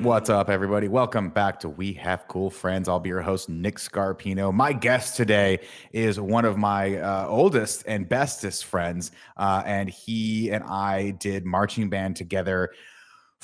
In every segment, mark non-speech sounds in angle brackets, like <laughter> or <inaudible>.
What's up, everybody? Welcome back to We Have Cool Friends. I'll be your host, Nick Scarpino. My guest today is one of my uh, oldest and bestest friends, uh, and he and I did marching band together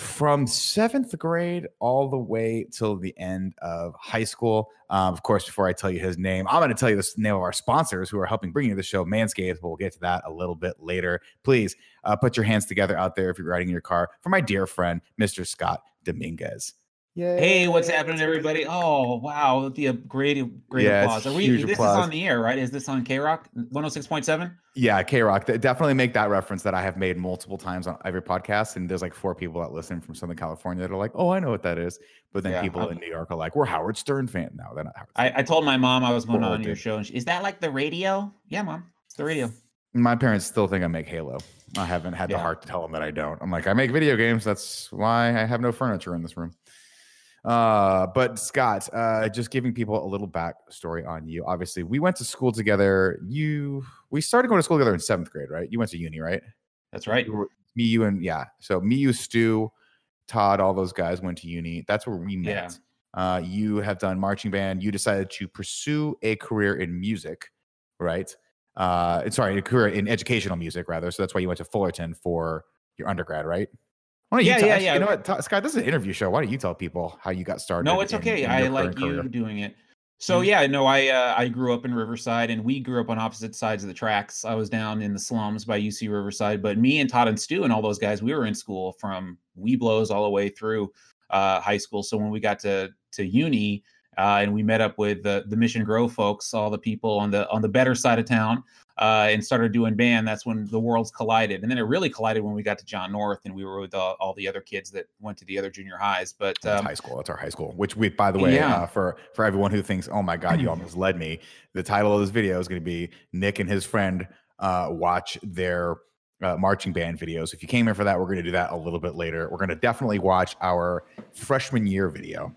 from seventh grade all the way till the end of high school. Um, of course, before I tell you his name, I'm going to tell you the name of our sponsors who are helping bring you the show, Manscaped. We'll get to that a little bit later. Please uh, put your hands together out there if you're riding in your car for my dear friend, Mr. Scott Domingues. Yay. Hey, what's happening, everybody? Oh, wow. The uh, great, great yeah, applause. Are we, this applause. is on the air, right? Is this on KROQ 106.7? Yeah, KROQ. Definitely make that reference that I have made multiple times on every podcast. And there's like four people that listen from Southern California that are like, oh, I know what that is. But then yeah, people I'm, in New York are like, we're Howard Stern fan. now. they're not Howard I, I, told my mom I was going on your show. And she, is that like the radio? Yeah, mom. It's the radio. My parents still think I make Halo. I haven't had yeah. the heart to tell them that I don't. I'm like, I make video games. That's why I have no furniture in this room. Uh, but Scott, uh, just giving people a little backstory on you. Obviously, we went to school together. You, we started going to school together in seventh grade, right? You went to uni, right? That's right. me, you, and yeah. So me, you, Stu, Todd, all those guys went to uni. That's where we met. Yeah. Uh, you have done marching band. You decided to pursue a career in music, right? Uh, sorry, a career in educational music rather. So that's why you went to Fullerton for your undergrad, right? Why yeah, yeah, yeah. You know what, Scott? This is an interview show. Why don't you tell people how you got started? No, it's okay. In, in I like you career? doing it. So mm-hmm. yeah, no, I uh, I grew up in Riverside, and we grew up on opposite sides of the tracks. I was down in the slums by UC Riverside, but me and Todd and Stu and all those guys, we were in school from Webelos all the way through uh, high school. So when we got to to uni, uh, and we met up with the, the Mission Grove folks, all the people on the on the better side of town, uh, and started doing band. That's when the worlds collided, and then it really collided when we got to John North, and we were with all, all the other kids that went to the other junior highs. But um, high school, that's our high school. Which we, by the way, yeah. uh, for for everyone who thinks, oh my god, you <clears throat> almost led me. The title of this video is going to be Nick and his friend uh, watch their. Uh, marching band videos. If you came here for that, we're going to do that a little bit later. We're going to definitely watch our freshman year video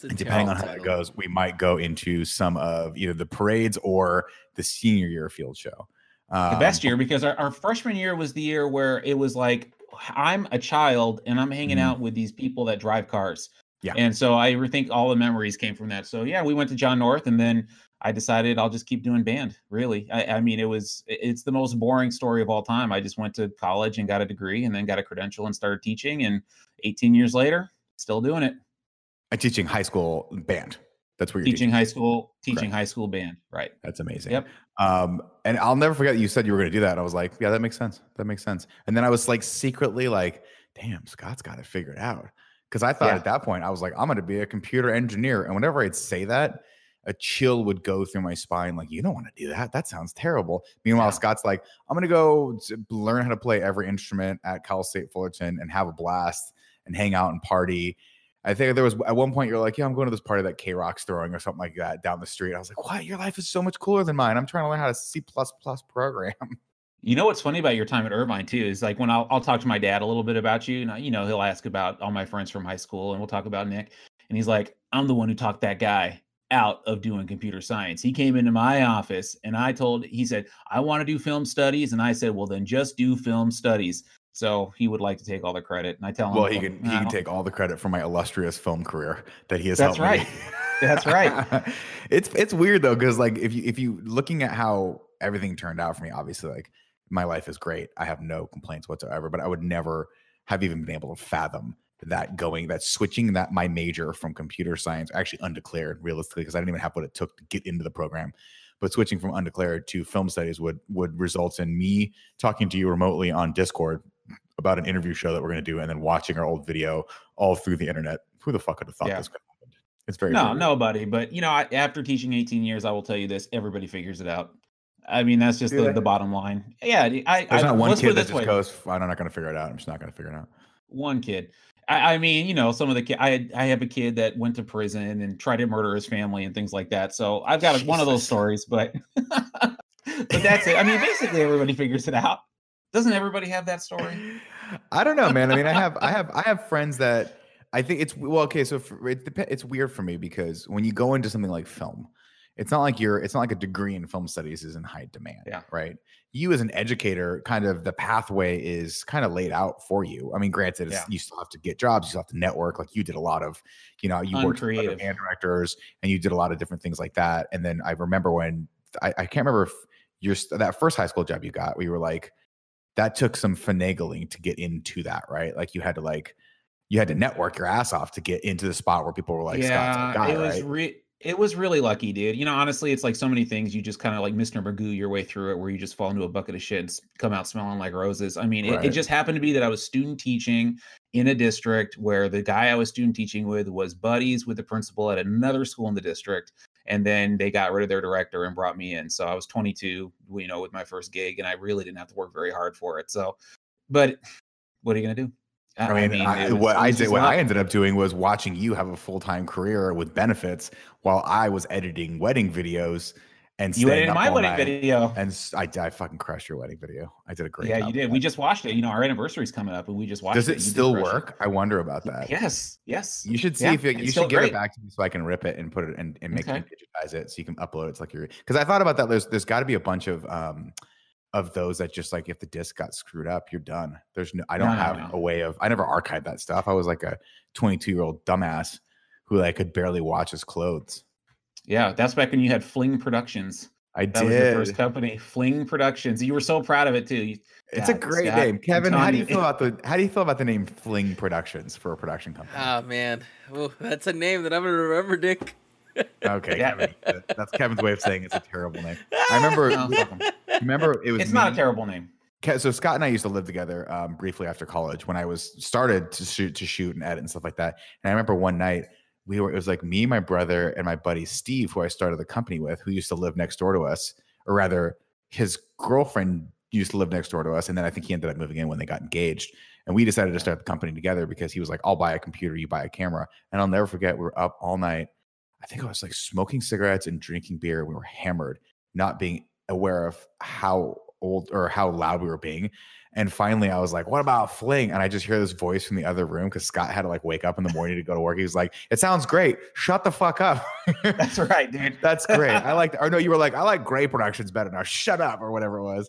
depending on how it goes, we might go into some of either the parades or the senior year field show. Um, the best year because our, our, freshman year was the year where it was like I'm a child and I'm hanging mm-hmm. out with these people that drive cars. Yeah. And so I think all the memories came from that. So yeah, we went to John North and then I decided I'll just keep doing band. Really. I, I mean, it was it's the most boring story of all time. I just went to college and got a degree and then got a credential and started teaching. And 18 years later, still doing it. I'm teaching high school band. That's where you're teaching, teaching. high school, teaching Correct. high school band. Right. That's amazing. Yep. Um, and I'll never forget you said you were going to do that. I was like, yeah, that makes sense. That makes sense. And then I was like secretly like, damn, Scott's got to figure it figured out. Cause I thought yeah. at that point, I was like, I'm going to be a computer engineer. And whenever I'd say that, a chill would go through my spine. Like, you don't want to do that. That sounds terrible. Meanwhile, yeah. Scott's like, I'm going to go learn how to play every instrument at Cal State Fullerton and have a blast and hang out and party I think there was at one point you're like, yeah, I'm going to this party that KROQ's throwing or something like that down the street. I was like, what? Your life is so much cooler than mine. I'm trying to learn how to C plus plus program. <laughs> You know what's funny about your time at Irvine too is like when I'll, I'll talk to my dad a little bit about you. And, you know, he'll ask about all my friends from high school, and we'll talk about Nick. And he's like, I'm the one who talked that guy out of doing computer science. He came into my office and I told, he said, I want to do film studies. And I said, well, then just do film studies. So he would like to take all the credit, and I tell him. Well, he can he can take all the credit for my illustrious film career that he has. That's helped right. Me. That's right. <laughs> it's it's weird though because like if you if you looking at how everything turned out for me, obviously like my life is great. I have no complaints whatsoever. But I would never have even been able to fathom that going that switching that my major from computer science actually undeclared realistically because I didn't even have what it took to get into the program but switching from undeclared to film studies would would result in me talking to you remotely on discord about an interview show that we're going to do and then watching our old video all through the internet. Who the fuck could have thought yeah. this could happen? It's very no, nobody. But you know, I, after teaching 18 years, I will tell you this: everybody figures it out. I mean, that's just the, the bottom line. Yeah, I. There's I, not one kid that just way. goes, "I'm not going to figure it out. I'm just not going to figure it out." One kid. I, I mean, you know, some of the kid. I I have a kid that went to prison and tried to murder his family and things like that. So I've got Jesus. one of those stories, but <laughs> but that's it. I mean, basically, everybody figures it out. Doesn't everybody have that story? I don't know, man. I mean, I have, I have, I have friends that I think it's well, okay. So for, it. It's weird for me because when you go into something like film, it's not like you're it's not like a degree in film studies is in high demand. Yeah. Right. You as an educator, kind of the pathway is kind of laid out for you. I mean, granted, yeah. you still have to get jobs, you still have to network. Like you did a lot of, you know, you worked with band directors and you did a lot of different things like that. And then I remember when I, I can't remember if your that first high school job you got, we were like, that took some finagling to get into that, right? Like you had to like you had to network your ass off to get into the spot where people were like, yeah, guy, it was right? re- it was really lucky, dude. You know, honestly, it's like so many things. You just kind of like Mr. Magoo your way through it, where you just fall into a bucket of shit and come out smelling like roses. I mean, right. it, it, just happened to be that I was student teaching in a district where the guy I was student teaching with was buddies with the principal at another school in the district, and then they got rid of their director and brought me in. So I was 22, you know, with my first gig, and I really didn't have to work very hard for it. So, but what are you gonna do? I mean, I mean I, was, what I did, what I ended up doing was watching you have a full time career with benefits while I was editing wedding videos and you edited my wedding video. And I, I fucking crushed your wedding video. I did a great. Job. Yeah, you did. We just watched it. You know, our anniversary's coming up, and we just watched. It. Does it, it still work? It. I wonder about that. Yes, yes. You should see yeah, if you, you should give great. it back to me so I can rip it and put it and, and make okay. it digitize it so you can upload it. It's like your because I thought about that. There's there's got to be a bunch of um of those that just like if the disc got screwed up, you're done. There's no, I don't no, have no. a way of, I never archived that stuff. I was like a 22 year old dumbass who like could barely watch his clothes. Yeah, that's back when you had Fling Productions. I that did. Was your first company, Fling Productions. You were so proud of it too. You, it's God, a great Scott, name, Kevin. How do you feel about <laughs> the How do you feel about the name Fling Productions for a production company? Oh man, oh, that's a name that I'm gonna remember, Dick okay, yeah. Kevin, that's Kevin's way of saying it's a terrible name. I remember. <laughs> remember, it was. It's me. not a terrible name. So Scott and I used to live together um, briefly after college when I was started to shoot, to shoot and edit and stuff like that. And I remember one night we were. It was like me, my brother, and my buddy Steve, who I started the company with, who used to live next door to us, or rather, his girlfriend used to live next door to us, and then I think he ended up moving in when they got engaged. And we decided to start the company together because he was like, "I'll buy a computer, you buy a camera." And I'll never forget, we were up all night I think I was like smoking cigarettes and drinking beer. We were hammered, not being aware of how old or how loud we were being. And finally, I was like, "What about fling?" And I just hear this voice from the other room because Scott had to like wake up in the morning to go to work. He was like, "It sounds great. Shut the fuck up." <laughs> That's right, dude. <laughs> That's great. I like. <laughs> Or no, you were like, "I like Gray Productions better." Now shut up or whatever it was.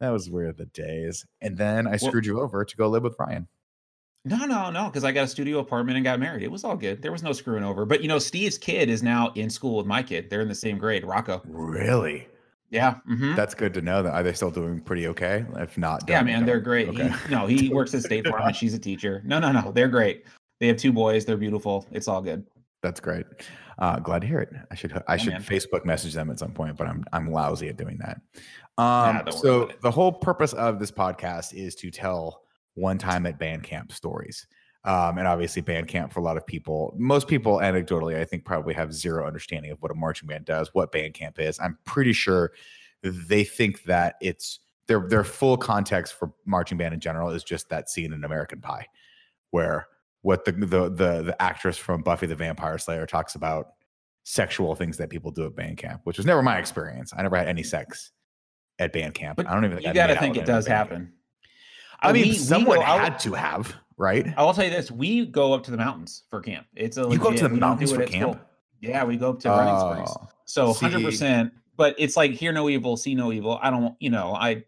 That was weird. The days. And then I screwed well, you over to go live with Ryan. No, no, no, because I got a studio apartment and got married. It was all good. There was no screwing over. But you know, Steve's kid is now in school with my kid. They're in the same grade, Rocco. Really? Yeah. Mm-hmm. That's good to know. That are they still doing pretty okay? If not, yeah, man, they're great. Okay. He, no, he <laughs> works at State Farm and she's a teacher. No, no, no, they're great. They have two boys. They're beautiful. It's all good. That's great. Uh, glad to hear it. I should I should Facebook message them at some point, but I'm I'm lousy at doing that. Um, nah, so the whole purpose of this podcast is to tell one time at band camp stories. Um, and obviously, band camp for a lot of people, most people anecdotally, I think, probably have zero understanding of what a marching band does, what band camp is. I'm pretty sure they think that it's their their full context for marching band in general is just that scene in American Pie, where what the the the, the actress from Buffy the Vampire Slayer talks about sexual things that people do at band camp, which was never my experience. I never had any sex at band camp. But I don't even. you got to think it does happen. I mean, we, someone we go, had to have, right? I will tell you this: we go up to the mountains for camp. It's a you go up to the mountains for camp. School. Yeah, we go up to Running uh, Springs. Oh, so hundred percent. But it's like hear no evil, see no evil. I don't, you know, I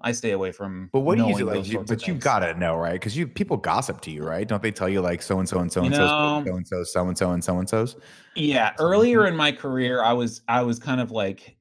I stay away from. But what do you do? Like, you, but you gotta know, right? Because you people gossip to you, right? Don't they tell you like so and so and so and so so and so so and so and so and so's? Yeah. Earlier in my career, I was I was kind of like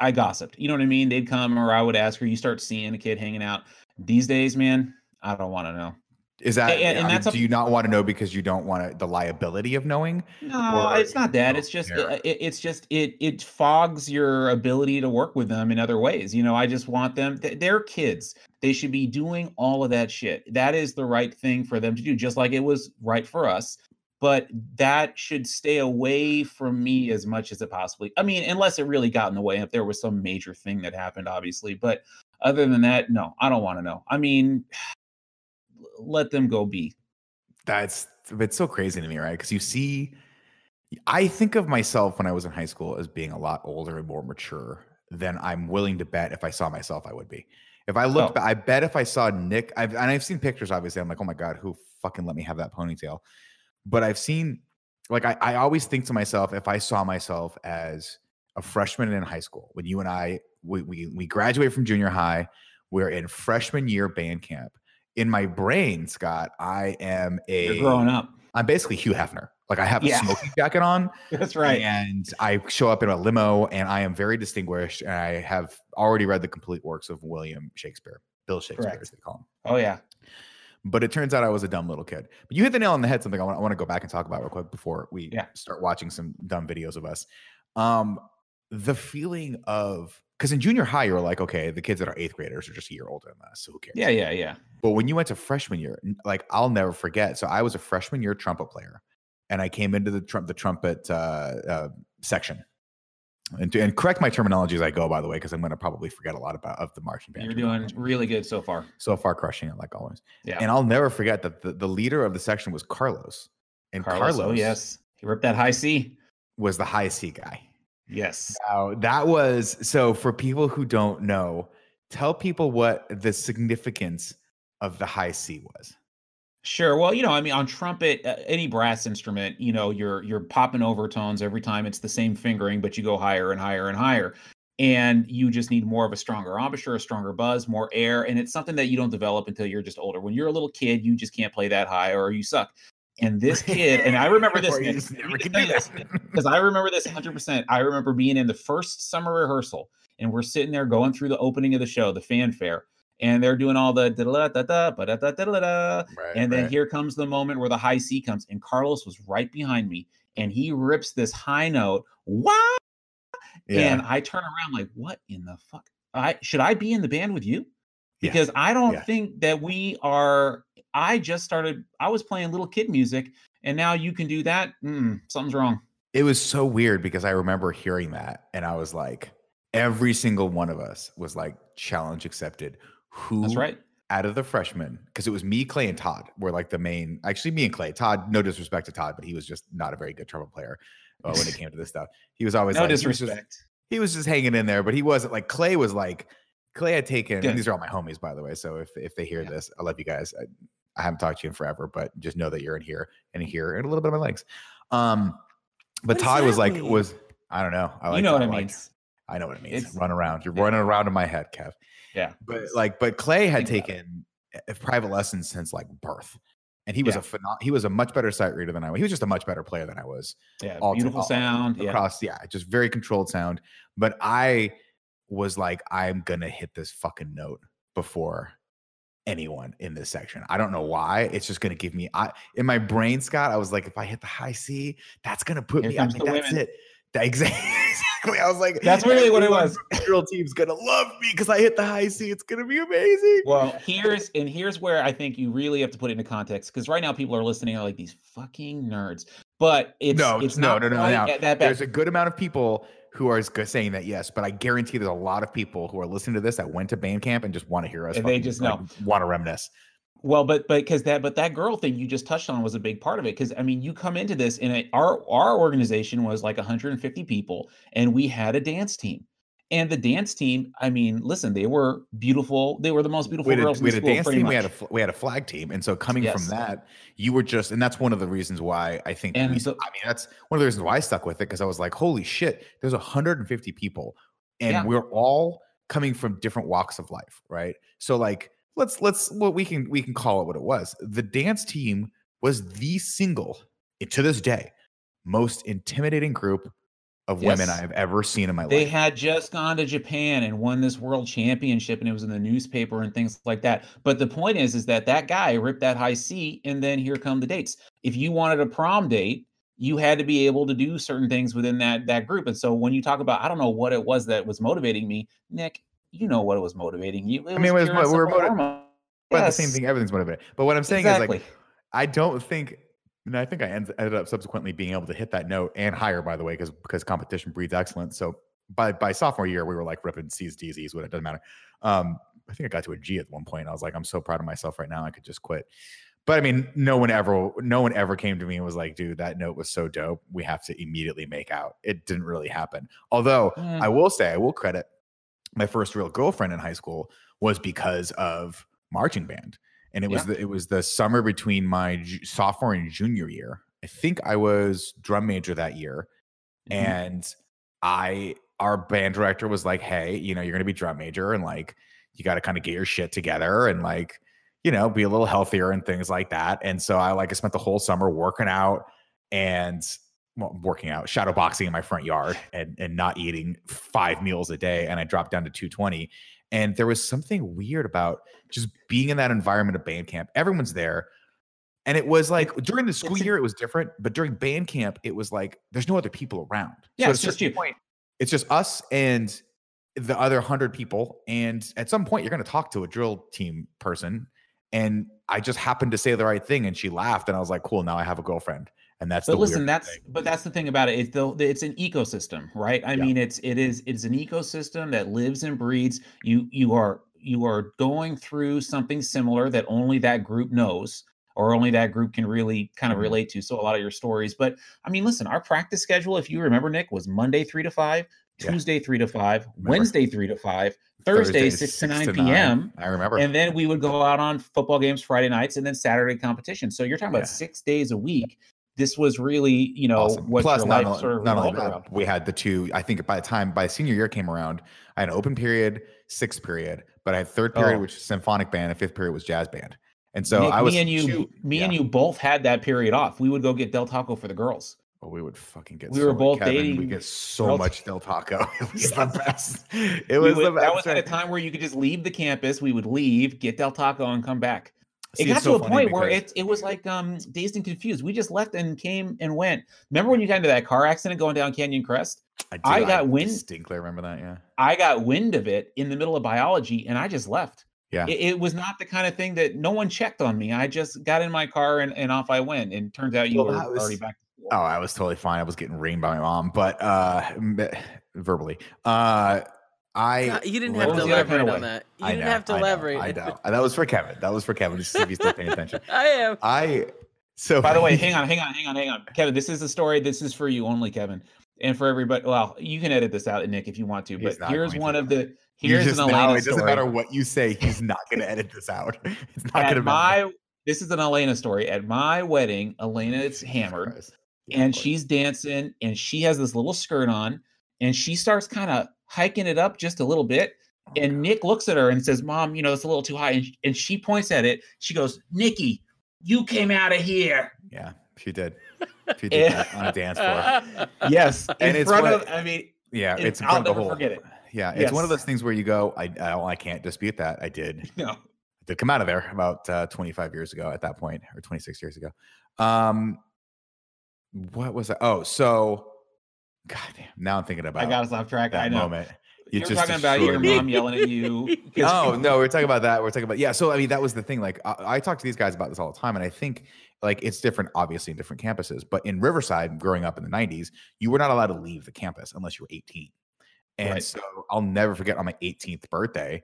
I gossiped. You know what I mean? They'd come or I would ask her. You start seeing a kid hanging out. These days, man, I don't want to know. Is that and, and mean, a, do you not want to know because you don't want the liability of knowing? No, or, it's not that. It's just uh, it, it's just it it fogs your ability to work with them in other ways. You know, I just want them. They're kids. They should be doing all of that shit. That is the right thing for them to do, just like it was right for us. But that should stay away from me as much as it possibly. I mean, unless it really got in the way, if there was some major thing that happened, obviously. But other than that, no, I don't want to know. I mean, let them go be. That's it's so crazy to me, right? Because you see, I think of myself when I was in high school as being a lot older and more mature than I'm willing to bet if I saw myself I would be. If I looked, oh. I bet if I saw Nick, I've, and I've seen pictures. Obviously, I'm like, oh my god, who fucking let me have that ponytail? But I've seen, like, I, I always think to myself, if I saw myself as a freshman in high school when you and I we we, we graduate from junior high. We're in freshman year band camp. In my brain, Scott, I am a You're growing up. I'm basically Hugh Hefner. Like I have a yeah. smoking jacket on. <laughs> That's right. And I show up in a limo and I am very distinguished. And I have already read the complete works of William Shakespeare, Bill Shakespeare, Correct. as they call him. Oh, yeah. But it turns out I was a dumb little kid. But you hit the nail on the head. Something I want, I want to go back and talk about real quick before we yeah. start watching some dumb videos of us. Um, the feeling of because in junior high you were like, okay, the kids that are eighth graders are just a year older than us, so who cares? Yeah, yeah, yeah. But when you went to freshman year, like I'll never forget. So I was a freshman year trumpet player, and I came into the trump the trumpet uh, uh, section. And, to, and correct my terminology as I go, by the way, because I'm going to probably forget a lot about of the marching band. You're doing really good so far. So far, crushing it like always. Yeah. And I'll never forget that the, the leader of the section was Carlos. And Carlos, oh, Carlos, oh yes, he ripped that high C. Was the high C guy. Yes. Now, that was so for people who don't know, tell people what the significance of the high C was. Sure. Well, you know, I mean, on trumpet, uh, any brass instrument, you know, you're you're popping overtones every time. It's the same fingering, but you go higher and higher and higher, and you just need more of a stronger embouchure, a stronger buzz, more air, and it's something that you don't develop until you're just older. When you're a little kid, you just can't play that high, or you suck. And this <laughs> kid, and I remember this because I remember this 100%. I remember being in the first summer rehearsal, and we're sitting there going through the opening of the show, the fanfare, and they're doing all the da da da da da da da da and then here comes the moment where the high C comes, and Carlos was right behind me, and he rips this high note, wow, yeah. and I turn around like, what in the fuck? I should I be in the band with you? Because yeah. I don't yeah. think that we are I just started, I was playing little kid music, and now you can do that. Mm, something's wrong. It was so weird because I remember hearing that, and I was like, every single one of us was like, challenge accepted. Who? That's right. Out of the freshmen, because it was me, Clay, and Todd were like the main. Actually, me and Clay. Todd, no disrespect to Todd, but he was just not a very good trumpet player uh, when it <laughs> came to this stuff. He was always no like, disrespect. He was, just, he was just hanging in there, but he wasn't like Clay was like Clay had taken. these are all my homies, by the way. So if if they hear yeah. this, I love you guys. I, I haven't talked to you in forever, but just know that you're in here and here and a little bit of my legs. Um, but Todd was like, mean? was I don't know. I like you know what it like, means. I know what it means. It's, Run around. You're yeah. running around in my head, Kev. Yeah. But like, but Clay had taken private lessons since like birth. And he was yeah. a phenom- he was a much better sight reader than I was. He was just a much better player than I was. Yeah, all beautiful all, sound across. Yeah. yeah, just very controlled sound. But I was like, I'm gonna hit this fucking note before anyone in this section. I don't know why. It's just going to give me I in my brain, Scott. I was like, if I hit the high C, that's going to put Here me. I mean, that's women. it. That, <laughs> exactly. I was like, that's really what it was. Girl team's gonna love me because I hit the high C. It's gonna be amazing. Well, here's and here's where I think you really have to put it into context because right now people are listening are like these fucking nerds. But it's no, it's no, no, no, no. That bad. There's a good amount of people who are saying that yes, but I guarantee there's a lot of people who are listening to this that went to Bandcamp and just want to hear us. And they just like, know want to reminisce. Well, but but because that but that girl thing you just touched on was a big part of it. Because I mean, you come into this and our our organization was like 150 people, and we had a dance team. And the dance team, I mean, listen, they were beautiful. They were the most beautiful we girls a, we had a dance team. Much. We had a we had a flag team, and so coming yes. from that, you were just, and that's one of the reasons why I think. And we, so, I mean, that's one of the reasons why I stuck with it because I was like, holy shit, there's 150 people, and yeah. we're all coming from different walks of life, right? So like, let's let's well, we can we can call it what it was. The dance team was the single to this day most intimidating group of yes. women I have ever seen in my they life. They had just gone to Japan and won this world championship, and it was in the newspaper and things like that. But the point is, is that that guy ripped that high C, and then here come the dates. If you wanted a prom date, you had to be able to do certain things within that that group. And so when you talk about, I don't know what it was that was motivating me, Nick. You know what it was motivating you. I mean, it was, we're motivated. Yes. the same thing. Everything's motivated. But what I'm saying exactly. is like, I don't think and I think I ended up subsequently being able to hit that note and higher, by the way, because because competition breeds excellence. So by by sophomore year, we were like ripping C's, D's, E's, it doesn't matter. Um, I think I got to a G at one point. I was like, I'm so proud of myself right now. I could just quit. But I mean, no one ever, no one ever came to me and was like, "Dude, that note was so dope. We have to immediately make out." It didn't really happen. Although mm. I will say, I will credit my first real girlfriend in high school was because of marching band and it yeah. was the, it was the summer between my sophomore and junior year. I think I was drum major that year, mm-hmm. and I our band director was like, "Hey, you know, you're gonna be drum major, and like, you got to kind of get your shit together, and like, you know, be a little healthier and things like that." And so I like I spent the whole summer working out and well, working out, shadow boxing in my front yard, and and not eating five meals a day, and I dropped down to 220. And there was something weird about just being in that environment of band camp. Everyone's there. And it was like during the school year, it was different, but during band camp, it was like there's no other people around. Yeah, so it's just you. Point, it's just us and the other hundred people. And at some point, you're going to talk to a drill team person. And I just happened to say the right thing, and she laughed, and I was like, "Cool, now I have a girlfriend." And that's but listen, that's thing. but that's the thing about it. It's the it's an ecosystem, right? I yeah. mean, it's it is it's an ecosystem that lives and breeds. You you are you are going through something similar that only that group knows or only that group can really kind of mm-hmm. relate to. So a lot of your stories. But I mean, listen, our practice schedule, if you remember, Nick, was Monday three to five, Tuesday yeah. three to five, remember. Wednesday three to five, Thursday, Thursday six, to nine p.m. I remember. And then we would go out on football games Friday nights and then Saturday competition. So you're talking about yeah. six days a week. This was really, you know, awesome. what Plus, not, only, sort of not only that, we had the two. I think by the time by senior year came around, I had an open period, sixth period, but I had third period, oh. which is symphonic band, and fifth period was jazz band. And so Nick, I was me and you, two, me yeah. and you both had that period off. We would go get Del Taco for the girls. Oh, we would fucking get. We so were both Kevin, dating. We get so much Del Taco. <laughs> It was the best. <laughs> It was would, the best. That was at a time where you could just leave the campus. We would leave, get Del Taco, and come back. See, it got to so a point where it it was like um dazed and confused. We just left and came and went. Remember when you got into that car accident going down Canyon Crest? I, I got I wind. Distinctly remember that. Yeah. I got wind of it in the middle of biology, and I just left. Yeah. It, it, was not the kind of thing that no one checked on me. I just got in my car and, and off I went. And turns out you well, were was, already back. Oh, I was totally fine. I was getting rained by my mom, but uh verbally. Uh I you didn't have to elaborate on that. You didn't have to elaborate. I <laughs> know, I know. That was for Kevin. That was for Kevin. Just if he's still paying attention. <laughs> I am. I so by the way, hang on, hang on, hang on, hang on. Kevin, this is a story. This is for you only, Kevin. And for everybody, well, you can edit this out, Nick, if you want to. But here's one to. of the Here's an Elena now, It doesn't matter what you say. He's not going to edit this out. <laughs> It's not going to my. This is an Elena story. At my wedding, Elena is hammered, Christ. and she's dancing, and she has this little skirt on, and she starts kind of hiking it up just a little bit. Oh, and Nick looks at her and says, "Mom, you know it's a little too high." And, and she points at it. She goes, "Nikki, you came out of here." Yeah, she did. <laughs> She did that on a dance floor. <laughs> Yes, and in front of. I mean, yeah, it's in front I'll of the whole. Forget it yeah. It's yes. one of those things where you go, I, I, I can't dispute that. I did. <laughs> No. I did come out of there about uh, 25 years ago at that point, or 26 years ago. Um, what was that? Oh, so God damn. Now I'm thinking about. I got us off track. That I know. moment. You You're talking about your mom yelling at you. <laughs> <laughs> oh no, we're talking about that. We're talking about yeah. So I mean, that was the thing. Like I, I talk to these guys about this all the time, and I think like it's different, obviously, in different campuses. But in Riverside, growing up in the '90s, you were not allowed to leave the campus unless you were 18. And right. so I'll never forget on my 18th birthday.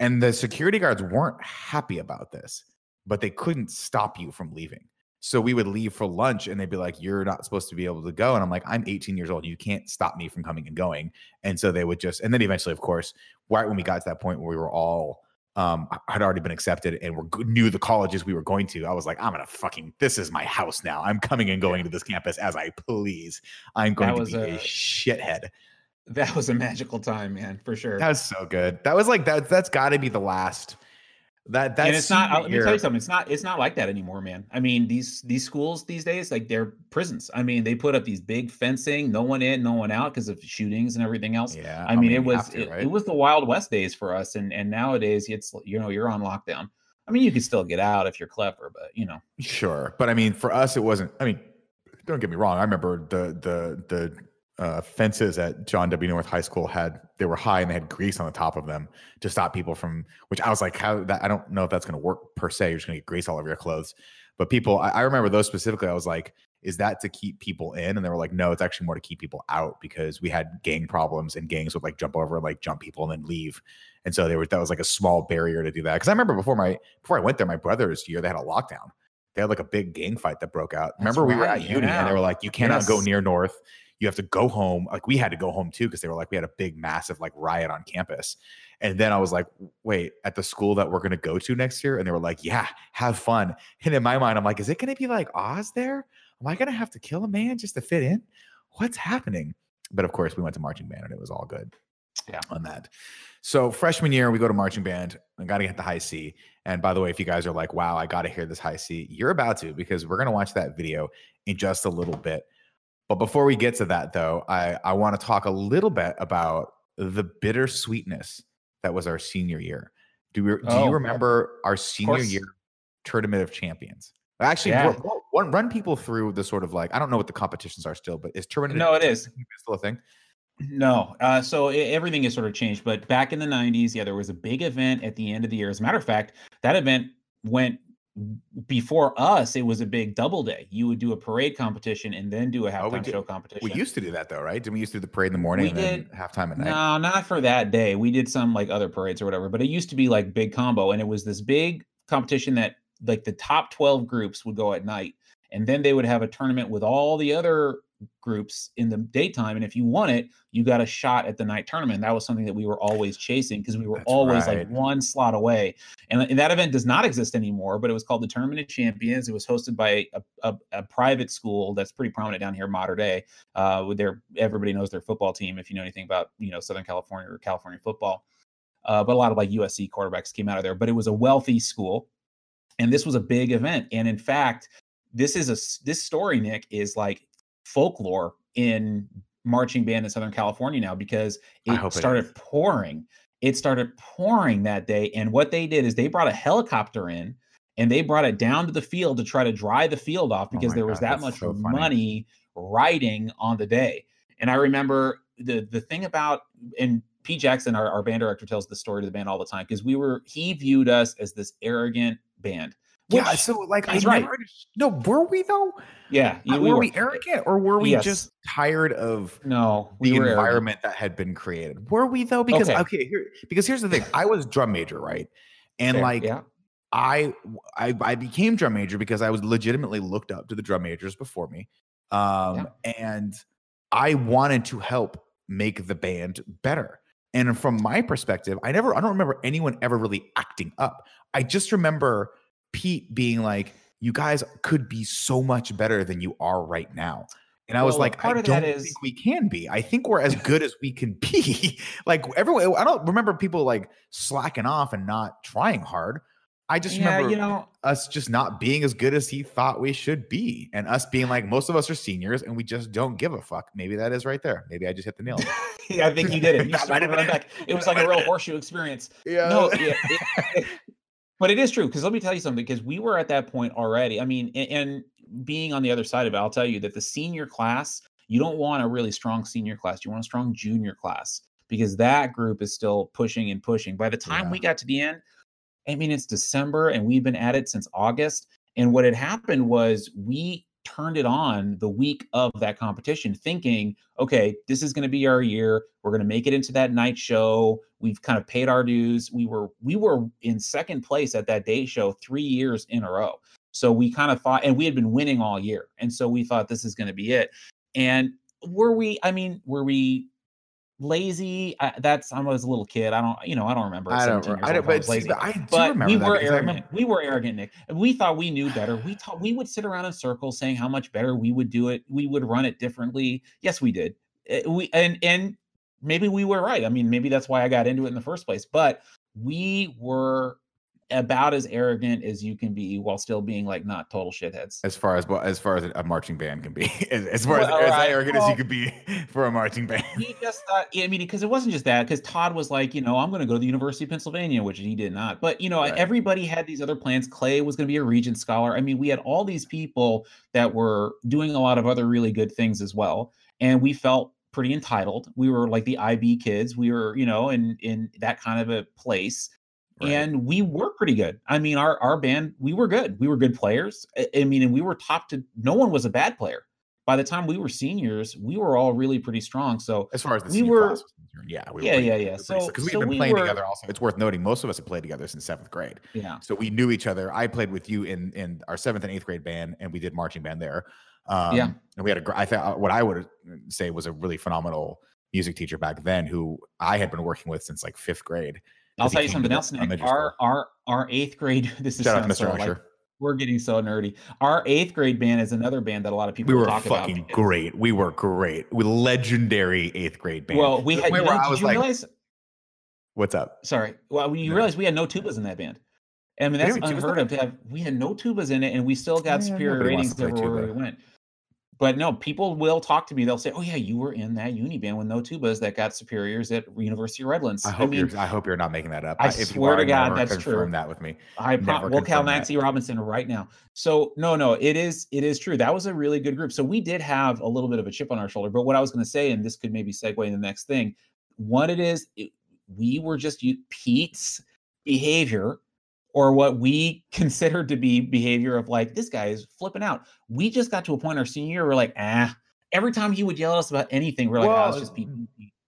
And the security guards weren't happy about this, but they couldn't stop you from leaving. So we would leave for lunch and they'd be like, You're not supposed to be able to go. And I'm like, I'm 18 years old. You can't stop me from coming and going. And so they would just, and then eventually, of course, right when we got to that point where we were all, um, had already been accepted and were knew the colleges we were going to. I was like, I'm gonna fucking, this is my house now. I'm coming and going to this campus as I please. I'm going to be a, a shithead. That was a magical time, man, for sure. That was so good. That was like that. That's got to be the last. That that's and it's not. Let me tell you something. It's not. It's not like that anymore, man. I mean, these these schools these days, like they're prisons. I mean, they put up these big fencing, no one in, no one out, because of shootings and everything else. Yeah. I, I mean, mean, it was to, it, right? it was the Wild West days for us, and and nowadays it's you know you're on lockdown. I mean, you can still get out if you're clever, but you know. Sure, but I mean, for us, it wasn't. I mean, don't get me wrong. I remember the the the uh, fences at John W. North High School had they were high and they had grease on the top of them to stop people from. Which I was like, how that I don't know if that's going to work per se. You're just going to get grease all over your clothes. But people, I, I, remember those specifically. I was like, is that to keep people in? And they were like, no, it's actually more to keep people out because we had gang problems and gangs would like jump over and like jump people and then leave. And so they were that was like a small barrier to do that. Because I remember before my before I went there, my brother's year they had a lockdown. They had like a big gang fight that broke out. That's remember right, we were at yeah. uni and they were like, you cannot yes. go near North you have to go home. Like we had to go home too because they were like, we had a big, massive like riot on campus. And then I was like, wait, at the school that we're going to go to next year? And they were like, yeah, have fun. And in my mind, I'm like, is it going to be like Oz there? Am I going to have to kill a man just to fit in? What's happening? but of course, we went to marching band and it was all good. Yeah. On that. So freshman year, we go to marching band. I got to get the high C. And by the way, if you guys are like, "Wow, I got to hear this high C," you're about to because we're gonna watch that video in just a little bit. But before we get to that, though, I I want to talk a little bit about the bittersweetness that was our senior year. Do we? Do oh, you remember our senior year tournament of champions? Actually, yeah. run, run people through the sort of like I don't know what the competitions are still, but is tournament? No, it is still a thing. No, uh, so it, everything has sort of changed. But back in the '90s, yeah, there was a big event at the end of the year. As a matter of fact, that event went before us. It was a big double day. You would do a parade competition and then do a oh, halftime oh, show competition. We used to do that though, right? Did we used to do the parade in the morning we and did, then halftime at night? No, not for that day. We did some like other parades or whatever. But it used to be like big combo, and it was this big competition that like the top 12 groups would go at night and then they would have a tournament with all the other groups in the daytime and if you won it you got a shot at the night tournament that was something that we were always chasing because we were That's always right. like one slot away and, and, that event does not exist anymore but it was called the tournament of champions it was hosted by a, a, a private school that's pretty prominent down here Mater Dei uh, with their everybody knows their football team if you know anything about you know southern california or california football uh, but a lot of like usc quarterbacks came out of there but it was a wealthy school and this was a big event and in fact this is a this story nick is like folklore in marching band in southern california now because it started it pouring. It started pouring that day and what they did is they brought a helicopter in and they brought it down to the field to try to dry the field off oh because oh there was God, that much so money riding on the day. And i remember the the thing about and Pete Jackson, our, our band director, tells the story to the band all the time because we were he viewed us as this arrogant band. Yeah, so like I right. Never, no, were we though? Yeah, yeah we were, were, we arrogant or were we yes. just tired of no the environment arrogant. that had been created? Were we though? Because okay, okay here because here's the thing: I was drum major, right? And Fair, like yeah. I, I I became drum major because I was legitimately looked up to the drum majors before me, um, yeah. and I wanted to help make the band better. And from my perspective, I never, I don't remember anyone ever really acting up. I just remember Pete being like, you guys could be so much better than you are right now. And I was like, I don't is... think we can be. I think we're as good as we can be. <laughs> like everyone, I don't remember people like slacking off and not trying hard. I just yeah, remember you know us just not being as good as he thought we should be, and us being like most of us are seniors and we just don't give a fuck. Maybe that is right there. Maybe I just hit the nail. <laughs> yeah, I think you did it. You <laughs> back. It was like a real horseshoe experience. Yeah. No, yeah, it, but it is true because let me tell you something. Because we were at that point already. I mean, and, and being on the other side of it, I'll tell you that the senior class, you don't want a really strong senior class. You want a strong junior class because that group is still pushing and pushing. By the time yeah. we got to the end I mean, it's December and we've been at it since August. And what had happened was we turned it on the week of that competition, thinking, okay, this is going to be our year. We're going to make it into that night show. We've kind of paid our dues. We were we were in second place at that day show three years in a row. So we kind of thought, and we had been winning all year, and so we thought this is going to be it. And were we? I mean, were we lazy. I, that's I was a little kid. I don't, you know, I don't remember. I don't. I don't. But, lazy. I do but remember we were arrogant. We were arrogant, Nick. We thought we knew better. We thought we would sit around in circles saying how much better we would do it. We would run it differently. Yes, we did. Eh, we and and maybe we were right. I mean, maybe that's why I got into it in the first place. But we were about as arrogant as you can be while still being like not total shitheads. As far as as far as a marching band can be, <laughs> as, as far well, as, right. as arrogant well, as you could be <laughs> for a marching band. He just thought, I mean, because it wasn't just that. Because Todd was like, you know, I'm going to go to the University of Pennsylvania, which he did not. But you know, right. everybody had these other plans. Clay was going to be a Regent scholar. I mean, we had all these people that were doing a lot of other really good things as well, and we felt pretty entitled. We were like the IB kids. We were, you know, in in that kind of a place. Right. And we were pretty good. I mean, our our band, we were good. We were good players. I, I mean, and we were top to no one was a bad player. By the time we were seniors, we were all really pretty strong. So as far as the we were, class was concerned, yeah, we yeah, yeah, yeah. So because we've so been we playing were, together, also, it's worth noting most of us have played together since seventh grade. Yeah. So we knew each other. I played with you in in our seventh and eighth grade band, and we did marching band there. Um, yeah. And we had a, I thought what I would say was a really phenomenal music teacher back then, who I had been working with since like fifth grade I'll tell you something else, Nick. Our our our eighth grade. <laughs> This is shout out to Mr. Usher. Like, we're getting so nerdy. Our eighth grade band is another band that a lot of people we were talk fucking about great. We were great. We legendary eighth grade band. Well, we had. You know, I was like, realize, "What's up?" Sorry. Well, you no. realize we had no tubas in that band. I mean, that's unheard of to have. We had no tubas in it, and we still got yeah, superior ratings everywhere we went. But no, people will talk to me. They'll say, "Oh yeah, you were in that uni band with no tubas that got superiors at University of Redlands." I hope I mean, you're. I hope you're not making that up. I, if swear to God, that's confirm true. that with me. I pro- we'll call Maxie Robinson right now. So no, no, it is it is true. That was a really good group. So we did have a little bit of a chip on our shoulder. But what I was going to say, and this could maybe segue in the next thing, what it is, it, we were just Pete's behavior or what we considered to be behavior of like this guy is flipping out. We just got to a point our senior year, we're like, ah. Every time he would yell at us about anything, we're like, well, oh, it's just people.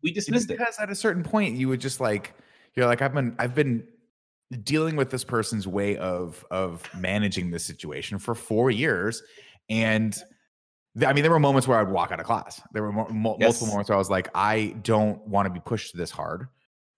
We dismissed because it because at a certain point, you would just like, you're like, I've been, I've been dealing with this person's way of of managing this situation for four years, and I mean, there were moments where I'd walk out of class. There were mo- yes. multiple moments where I was like, I don't want to be pushed this hard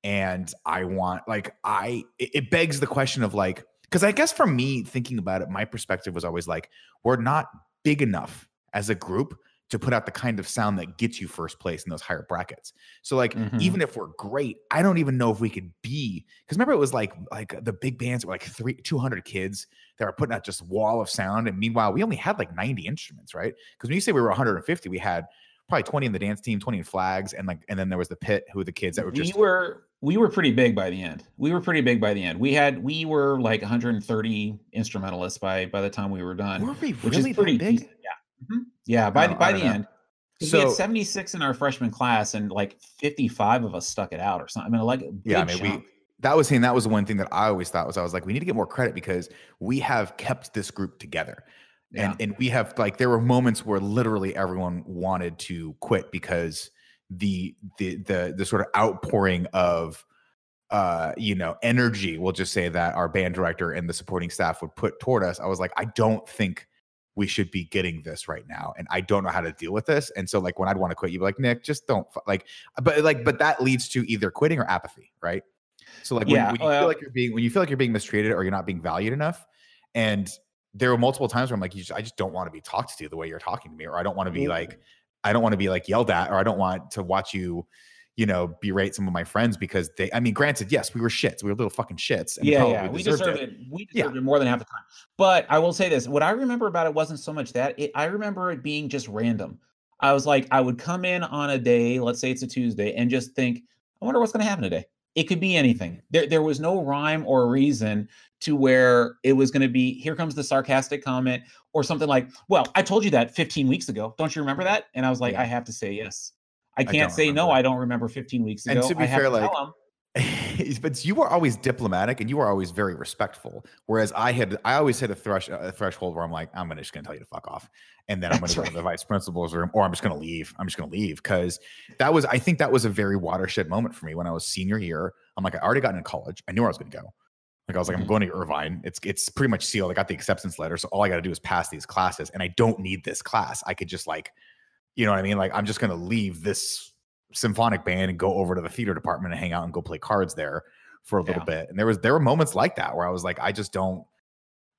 and I want like I it, begs the question of like because I guess for me thinking about it, my perspective was always like we're not big enough as a group to put out the kind of sound that gets you first place in those higher brackets. So like mm-hmm. even if we're great, I don't even know if we could be because remember it was like like the big bands were like three 200 kids that were putting out just wall of sound and meanwhile we only had like 90 instruments, right? Because when you say we were 150, we had probably 20 in the dance team, 20 in flags, and like and then there was the pit who were the kids that were just we were we were pretty big by the end. We were pretty big by the end. We had we were like 130 instrumentalists by by the time we were done. Were we really pretty big? Yeah. Mm-hmm. Yeah, by the by the know. end. So we had 76 in our freshman class and like 55 of us stuck it out or something. I mean, like yeah, I mean, chunk. we that was saying that was the one thing that I always thought was I was like, we need to get more credit because we have kept this group together. Yeah. And and we have like there were moments where literally everyone wanted to quit because the the the the sort of outpouring of uh you know energy we'll just say that our band director and the supporting staff would put toward us i was like i don't think we should be getting this right now and i don't know how to deal with this. And so like when i'd want to quit you'd be like nick just don't like but like but that leads to either quitting or apathy right? So like yeah, when, when you well, feel like you're being when you feel like you're being mistreated or you're not being valued enough and there were multiple times where I'm like, just, I just don't want to be talked to the way you're talking to me, or I don't want to be like, I don't want to be like yelled at, or I don't want to watch you, you know, berate some of my friends because they. I mean, granted, yes, we were shits, we were little fucking shits. yeah, yeah, we deserved, it. it. We deserved yeah. it more than half the time. But I will say this: what I remember about it wasn't so much that it, I remember it being just random. I was like, I would come in on a day, let's say it's a Tuesday, and just think, I wonder what's going to happen today. It could be anything. There, there was no rhyme or reason to where it was going to be here comes the sarcastic comment or something like, well, I told you that 15 weeks ago. Don't you remember that? And I was like, yeah. I have to say yes. I can't I say no, I don't remember 15 weeks ago. And to be I fair, like, <laughs> <laughs> <laughs> but you were always diplomatic and you were always very respectful. Whereas I had, I always hit a, thresh, a threshold where I'm like, I'm gonna, just going to tell you to fuck off, and then I'm going to go to the vice principal's room, or I'm just going to leave. I'm just going to leave because that was, I think that was a very watershed moment for me when I was senior year. I'm like, I already got into college. I knew where I was going to go. Like I was like, I'm mm-hmm. going to Irvine. It's it's pretty much sealed. I got the acceptance letter, so all I got to do is pass these classes, and I don't need this class. I could just like, you know what I mean? Like I'm just going to leave this symphonic band and go over to the theater department and hang out and go play cards there for a little yeah. bit. And there was there were moments like that where I was like, I just don't.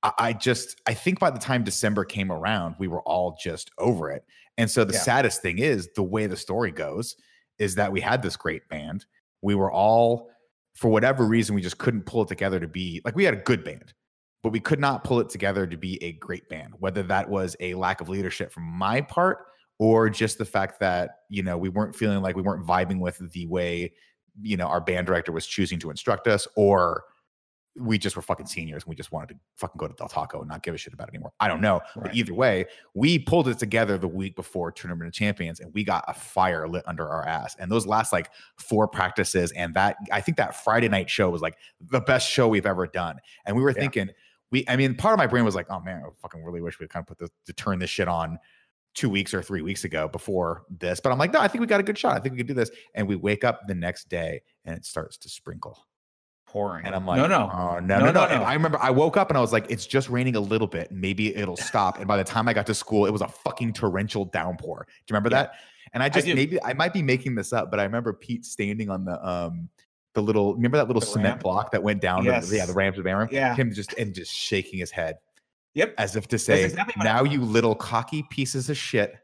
I, I just I think by the time December came around, we were all just over it. And so the yeah. saddest thing is the way the story goes is that we had this great band. We were all for whatever reason, we just couldn't pull it together to be like we had a good band, but we could not pull it together to be a great band. Whether that was a lack of leadership from my part or just the fact that, you know, we weren't feeling like we weren't vibing with the way, you know, our band director was choosing to instruct us or we just were fucking seniors and we just wanted to fucking go to Del Taco and not give a shit about it anymore. I don't know. Right. But either way, we pulled it together the week before Tournament of Champions and we got a fire lit under our ass. And those last like four practices and that I think that Friday night show was like the best show we've ever done. And we were yeah. thinking, we I mean, part of my brain was like, oh man, I fucking really wish we kind of put this to turn this shit on two weeks or three weeks ago before this. But I'm like, no, I think we got a good shot. I think we can do this. And we wake up the next day and it starts to sprinkle pouring. And I'm like, no, no, oh, no, no, no, no. And I remember I woke up and I was like, it's just raining a little bit. Maybe it'll <laughs> stop. And by the time I got to school, it was a fucking torrential downpour. Do you remember yeah. that? And I just I maybe I might be making this up, but I remember Pete standing on the um the little remember that little the cement ramp? block that went down yes. the, yeah the ramps of Aaron yeah him just and just shaking his head Yep. As if to say, exactly now you little cocky pieces of shit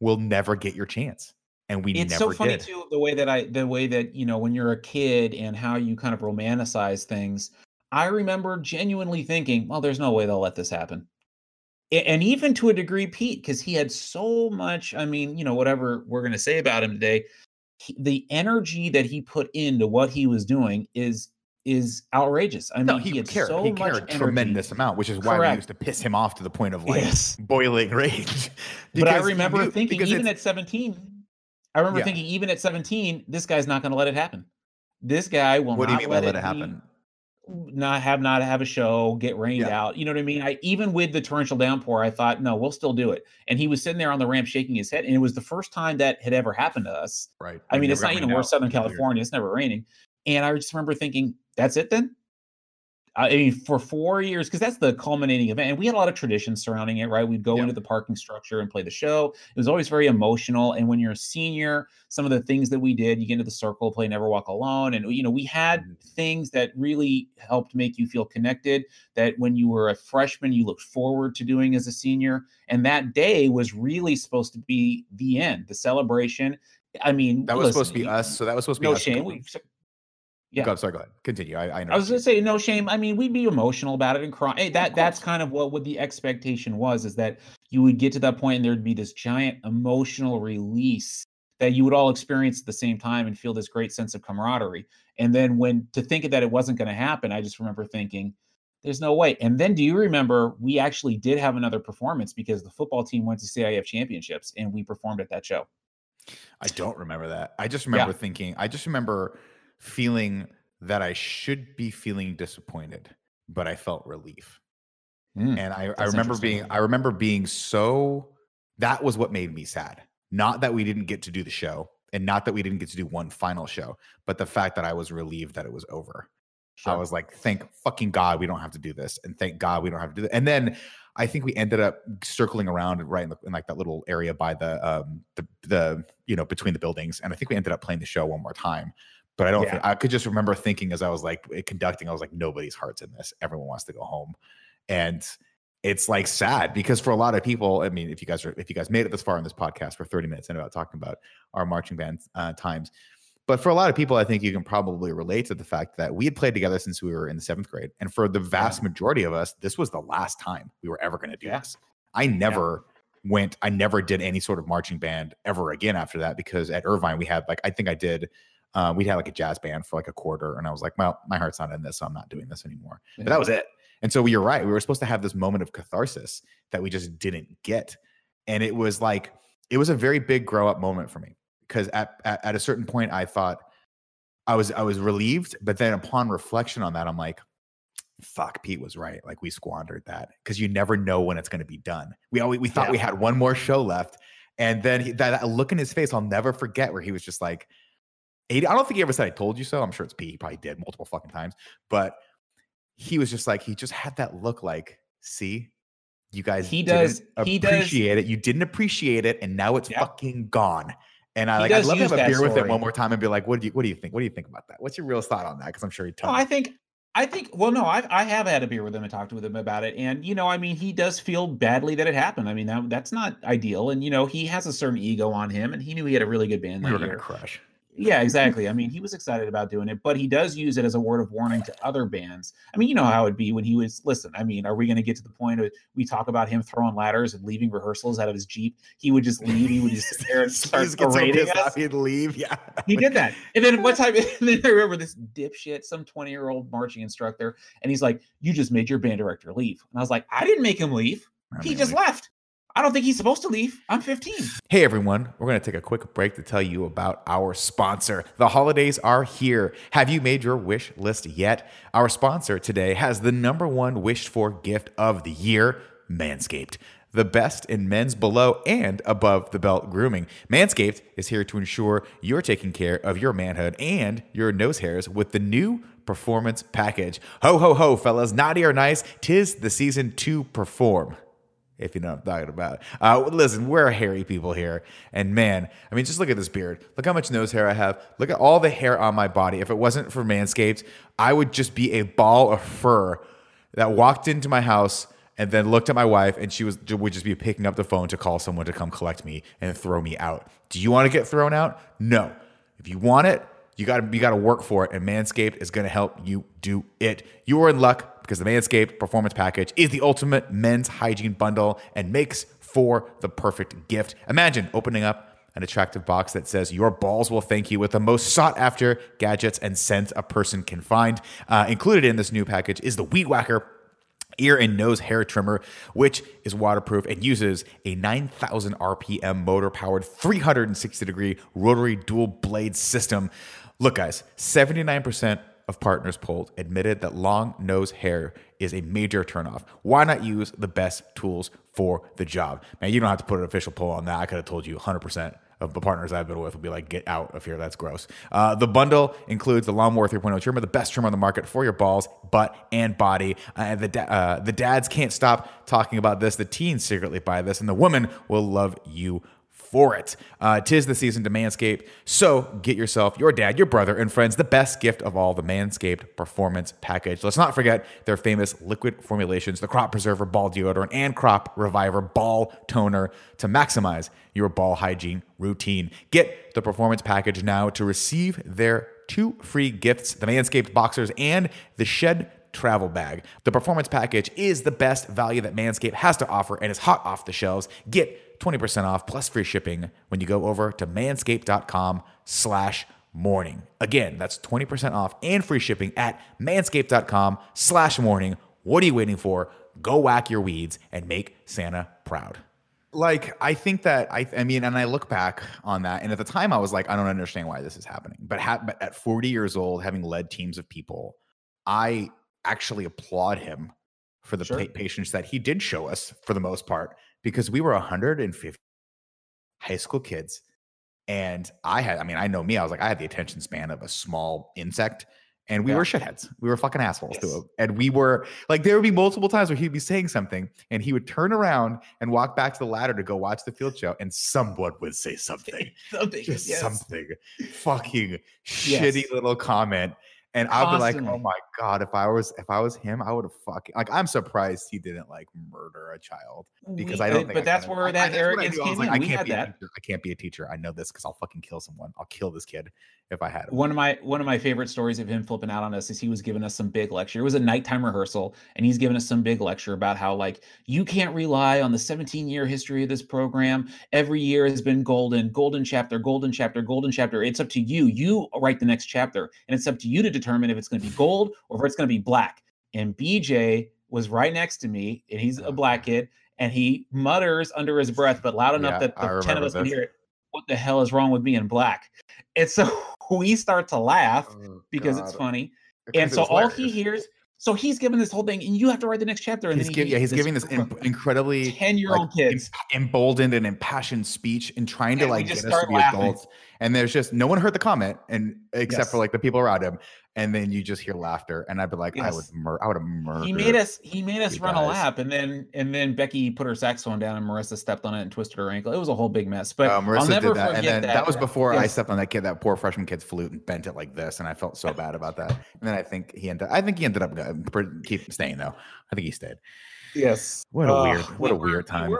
will never get your chance. And we it's so funny did. too the way that I the way that you know when you're a kid and how you kind of romanticize things. I remember genuinely thinking, well, there's no way they'll let this happen. And even to a degree, Pete, because he had so much. I mean, you know, whatever we're going to say about him today, he, the energy that he put into what he was doing is is outrageous. I mean, no, he, he cared. So he cared a tremendous amount, which is why Correct. we used to piss him off to the point of like yes. boiling <laughs> rage. but I remember knew, thinking, even at 17, I remember yeah. thinking, even at 17, this guy's not going to let it happen. This guy will what not let, let, it, happen. Not have not have a show, get rained yeah. out. You know what I mean? I even with the torrential downpour, I thought, no, we'll still do it. And he was sitting there on the ramp shaking his head, and it was the first time that had ever happened to us. Right. I mean, it's not you know we're Southern California; it's never raining. And I just remember thinking, that's it then? I mean, for four years, because that's the culminating event. And we had a lot of traditions surrounding it, right? We'd go yep. into the parking structure and play the show. It was always very emotional. And when you're a senior, some of the things that we did, you get into the circle, play Never Walk Alone. And, you know, we had mm-hmm. things that really helped make you feel connected that when you were a freshman, you looked forward to doing as a senior. And that day was really supposed to be the end, the celebration. I mean, that was listen, supposed to be us. So that was supposed to be no us. shame. We, yeah. Go, sorry, go ahead. Continue. I, I know. I was gonna say no shame. I mean, we'd be emotional about it and cry. Hey, that that's kind of what what the expectation was is that you would get to that point and there'd be this giant emotional release that you would all experience at the same time and feel this great sense of camaraderie. And then when to think of that it wasn't going to happen, I just remember thinking, there's no way. And then do you remember we actually did have another performance because the football team went to CIF championships and we performed at that show. I don't remember that. I just remember yeah. thinking, I just remember feeling that I should be feeling disappointed, but I felt relief. Mm, and I, I remember being I remember being so that was what made me sad. Not that we didn't get to do the show and not that we didn't get to do one final show, but the fact that I was relieved that it was over. Sure. I was like, thank fucking God we don't have to do this. And thank God we don't have to do that. And then I think we ended up circling around right in, the, in, like that little area by the um the the you know between the buildings. And I think we ended up playing the show one more time. But I don't yeah. think I could just remember thinking as I was like conducting, I was like, nobody's heart's in this. Everyone wants to go home. And it's like sad because for a lot of people, I mean, if you guys are if you guys made it this far in this podcast for 30 minutes and about talking about our marching band uh, times, but for a lot of people, I think you can probably relate to the fact that we had played together since we were in the seventh grade, and for the vast yeah. majority of us, this was the last time we were ever going to do yeah. this. I never yeah. went, I never did any sort of marching band ever again after that because at Irvine we had like I think I did uh, we had like a jazz band for like a quarter, and I was like, well, my heart's not in this, so I'm not doing this anymore. Yeah. But that was it. And so you're right. We were supposed to have this moment of catharsis that we just didn't get, and it was like it was a very big grow up moment for me because at, at at a certain point I thought I was I was relieved, but then upon reflection on that, I'm like, fuck, Pete was right. Like we squandered that because you never know when it's going to be done. We always we thought yeah. we had one more show left, and then he, that, that look in his face, I'll never forget, where he was just like, I don't think he ever said I told you so. I'm sure it's P. He probably did multiple fucking times. But he was just like, he just had that look like, see, you guys he does he appreciate does, it. You didn't appreciate it, and now it's yeah. fucking gone. And I like I'd love to have a beer story. with him one more time and be like, what do you what do you think? What do you think about that? What's your real thought on that? Because I'm sure he told. Oh, I think I think well no, I I have had a beer with him and talked with him about it. And you know, I mean, he does feel badly that it happened. I mean, that that's not ideal. And you know, he has a certain ego on him and he knew he had a really good band. We were gonna crush. Yeah, exactly. I mean, he was excited about doing it, but he does use it as a word of warning to other bands. I mean, you know how it'd be when he was listen. I mean, are we going to get to the point of we talk about him throwing ladders and leaving rehearsals out of his jeep? He would just leave. He would just sit there and <laughs> start us. He'd leave. Yeah, he did that. And then one <laughs> time, <laughs> and then I remember this dipshit, some twenty-year-old marching instructor, and he's like, "You just made your band director leave." And I was like, "I didn't make him leave. he just left." I don't think he's supposed to leave. I'm 15. Hey, everyone. We're going to take a quick break to tell you about our sponsor. The holidays are here. Have you made your wish list yet? Our sponsor today has the number one wished for gift of the year Manscaped. The best in men's below and above the belt grooming. Manscaped is here to ensure you're taking care of your manhood and your nose hairs with the new Performance Package. Ho, ho, ho, fellas. Naughty or nice, tis the season to perform if you know what I'm talking about. Uh, listen, we're hairy people here. And man, I mean, just look at this beard. Look how much nose hair I have. Look at all the hair on my body. If it wasn't for Manscaped, I would just be a ball of fur that walked into my house and then looked at my wife, and she was would just be picking up the phone to call someone to come collect me and throw me out. Do you want to get thrown out? No. If you want it, you got to you got to work for it, and Manscaped is going to help you do it. You are in luck because the Manscaped Performance Package is the ultimate men's hygiene bundle and makes for the perfect gift. Imagine opening up an attractive box that says your balls will thank you with the most sought after gadgets and scent a person can find. Uh, included in this new package is the Weed Whacker ear and nose hair trimmer, which is waterproof and uses a 9,000 RPM motor powered 360 degree rotary dual blade system. Look, guys, 79% of partners polled admitted that long nose hair is a major turnoff. Why not use the best tools for the job? Man, you don't have to put an official poll on that. I could have told you 100% of the partners I've been with will be like, get out of here. That's gross. Uh, the bundle includes the Lawnmower 3.0 trimmer, the best trimmer on the market for your balls, butt, and body. Uh, the, da- uh, the dads can't stop talking about this. The teens secretly buy this, and the women will love you for it. Uh, tis the season to manscape. So get yourself, your dad, your brother, and friends the best gift of all the Manscaped Performance Package. Let's not forget their famous liquid formulations, the Crop Preserver Ball Deodorant and Crop Reviver Ball Toner to maximize your ball hygiene routine. Get the Performance Package now to receive their two free gifts the Manscaped Boxers and the Shed travel bag. The performance package is the best value that Manscaped has to offer and is hot off the shelves. Get 20% off plus free shipping when you go over to manscaped.com slash morning. Again, that's 20% off and free shipping at manscaped.com slash morning. What are you waiting for? Go whack your weeds and make Santa proud. Like, I think that I, I mean, and I look back on that, and at the time I was like, I don't understand why this is happening. But, ha- but at 40 years old, having led teams of people, I actually applaud him for the sure. patience that he did show us for the most part because we were 150 high school kids. And I had, I mean, I know me, I was like, I had the attention span of a small insect. And we yeah. were shitheads. We were fucking assholes yes. to him. And we were like, there would be multiple times where he'd be saying something and he would turn around and walk back to the ladder to go watch the field show. And someone would say something. <laughs> something. Yes. something. Fucking yes. shitty little comment and I'd be like, "Oh my god, if I was if I was him, I would have fucking like." I'm surprised he didn't like murder a child because we, I don't. But that's I where that arrogance came like, in. I can't be that. I can't be a teacher. I know this because I'll fucking kill someone. I'll kill this kid if I had him. One of my one of my favorite stories of him flipping out on us is he was giving us some big lecture. It was a nighttime rehearsal, and he's giving us some big lecture about how like you can't rely on the 17 year history of this program. Every year has been golden, golden chapter, golden chapter, golden chapter. It's up to you. You write the next chapter, and it's up to you to determine if it's going to be gold or if it's going to be black. And BJ was right next to me, and he's a uh-huh. black kid, and he mutters under his breath, but loud enough yeah, that the 10 of us this. can hear it. What the hell is wrong with being black? And so <laughs> we start to laugh oh, because God. it's funny. Because and so all he hears, so he's giving this whole thing, and you have to write the next chapter. And he's, give, yeah, he's giving this <laughs> in, incredibly ten-year-old like, kids emboldened and impassioned speech and trying to like get us to be laughing. adults. And there's just no one heard the comment, and except yes. for like the people around him and then you just hear laughter and i'd be like yes. i would mur- i would have murdered he made us he made us run guys. a lap and then and then becky put her saxophone down and marissa stepped on it and twisted her ankle it was a whole big mess but uh, marissa I'll never did that and then that, that was before yes. i stepped on that kid that poor freshman kid's flute and bent it like this and i felt so bad about that and then i think he ended i think he ended up uh, keep staying though i think he stayed yes what a uh, weird what a weird time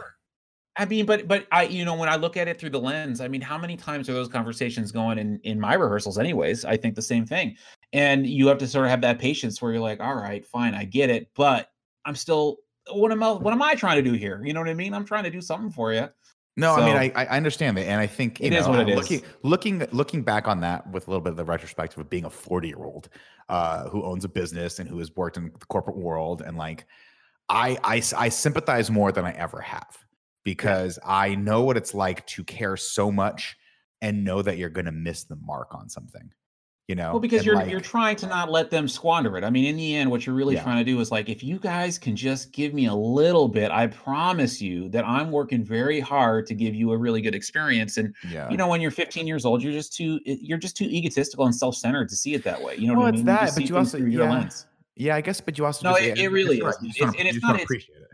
I mean, but but I you know when I look at it through the lens, I mean, how many times are those conversations going in in my rehearsals? Anyways, I think the same thing, and you have to sort of have that patience where you're like, all right, fine, I get it, but I'm still what am I what am I trying to do here? You know what I mean? I'm trying to do something for you. No, so, I mean I I understand that, and I think it know, is what it looking, is. Looking looking back on that with a little bit of the retrospective of being a 40 year old uh, who owns a business and who has worked in the corporate world, and like I I I sympathize more than I ever have because yeah. I know what it's like to care so much and know that you're going to miss the mark on something. You know, well, because and you're like, you're trying to not let them squander it. I mean, in the end, what you're really yeah. trying to do is like, if you guys can just give me a little bit, I promise you that I'm working very hard to give you a really good experience. And yeah. you know, when you're 15 years old, you're just too eh, you're just too egotistical and self centered to see it that way. You know well, what I mean? that, but you also yeah. yeah, I guess, but you also no, just, it, it really is. It's, and it's not appreciate it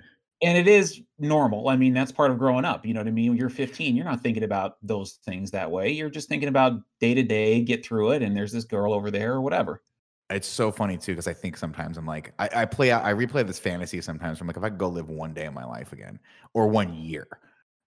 and it is normal. I mean, that's part of growing up. You know what I mean? When you're 15, you're not thinking about those things that way. You're just thinking about day to day, get through it, and there's this girl over there or whatever. It's so funny too because I think sometimes I'm like I, I play I replay this fantasy sometimes. I'm like if I could go live one day in my life again or one year,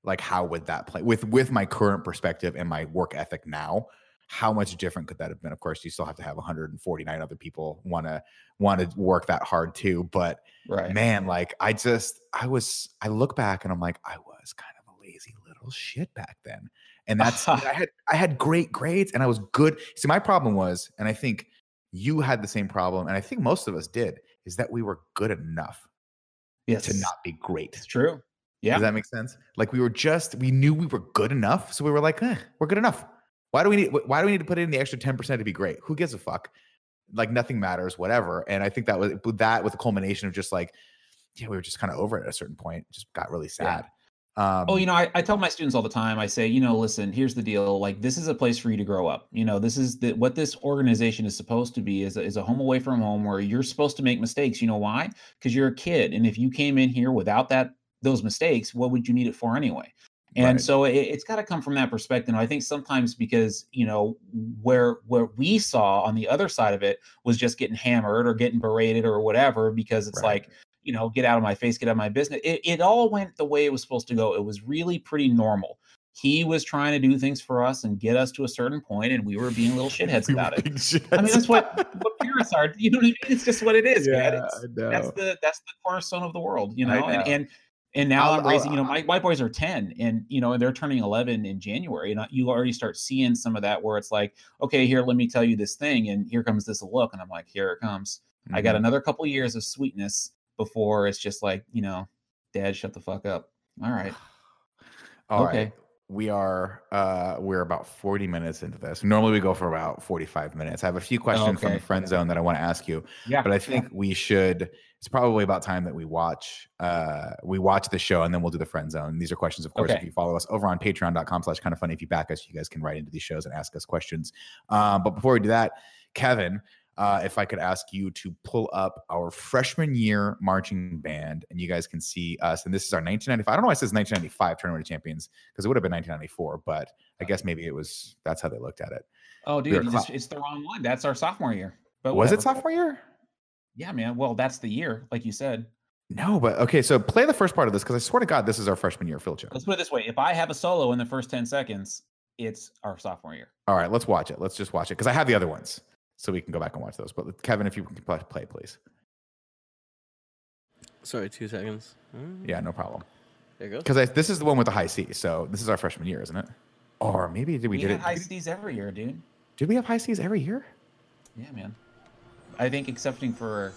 like how would that play with with my current perspective and my work ethic now? How much different could that have been? Of course, you still have to have 149 other people want to want to work that hard too. But right. man, like I just I was I look back and I'm like I was kind of a lazy little shit back then. And that's I <laughs> had I had great grades and I was good. See, my problem was, and I think you had the same problem, and I think most of us did, is that we were good enough yes. to not be great. It's true. Yeah. Does that make sense? Like we were just, we knew we were good enough. So we were like, eh, we're good enough. Why do we need, why do we need to put in the extra 10% to be great? Who gives a fuck? Like nothing matters, whatever. And I think that was that with the culmination of just like, yeah, we were just kind of over it at a certain point. It just got really sad. Yeah. Um, oh, you know, I, I tell my students all the time. I say, you know, listen, here's the deal. Like, this is a place for you to grow up. You know, this is the, what this organization is supposed to be is a, is a home away from home where you're supposed to make mistakes. You know why? Because you're a kid, and if you came in here without that those mistakes, what would you need it for anyway? And right. so it, has got to come from that perspective. I think sometimes because you know where where we saw on the other side of it was just getting hammered or getting berated or whatever because it's right. like you know, get out of my face, get out of my business. It, it all went the way it was supposed to go. It was really pretty normal. He was trying to do things for us and get us to a certain point, and we were being little <laughs> shitheads about it. I mean, that's what what parents are. You know what I mean? It's just what it is, yeah, man. It's, that's the that's the cornerstone of the world, you know. know. And and and now i am raising. you know, my my boys are ten, and you know, and they're turning eleven in January, and you already start seeing some of that where it's like, okay, here, let me tell you this thing, and here comes this look, and I'm like, here it comes. Mm-hmm. I got mm-hmm. another couple years of sweetness before it's just like, you know, dad, shut the fuck up. All right. <sighs> All okay. Right. We are uh we're about 40 minutes into this. Normally we go for about 45 minutes. I have a few questions okay. from the friend zone that I want to ask you. Yeah. But I think yeah. we should it's probably about time that we watch uh we watch the show and then we'll do the friend zone. These are questions, of course, okay. if you follow us over on patreon.com slash kind of funny. If you back us, you guys can write into these shows and ask us questions. Um, but before we do that, Kevin, uh, if I could ask you to pull up our freshman year marching band, and you guys can see us. And this is our 1995. I don't know why it says 1995 Tournament of Champions because it would have been 1994, but I guess maybe it was. That's how they looked at it. Oh, dude, we just, it's the wrong one. That's our sophomore year. But was whatever. it sophomore year? Yeah, man. Well, that's the year, like you said. No, but okay. So play the first part of this because I swear to God, this is our freshman year field show. Let's put it this way: if I have a solo in the first 10 seconds, it's our sophomore year. All right, let's watch it. Let's just watch it because I have the other ones so we can go back and watch those. But Kevin, if you can play, please. Sorry, two seconds. Mm. Yeah, no problem. There you go. Because this is the one with the high C. So this is our freshman year, isn't it? Or maybe did we, we get it? High C's every year, dude. Did we have high C's every year? Yeah, man. I think excepting for.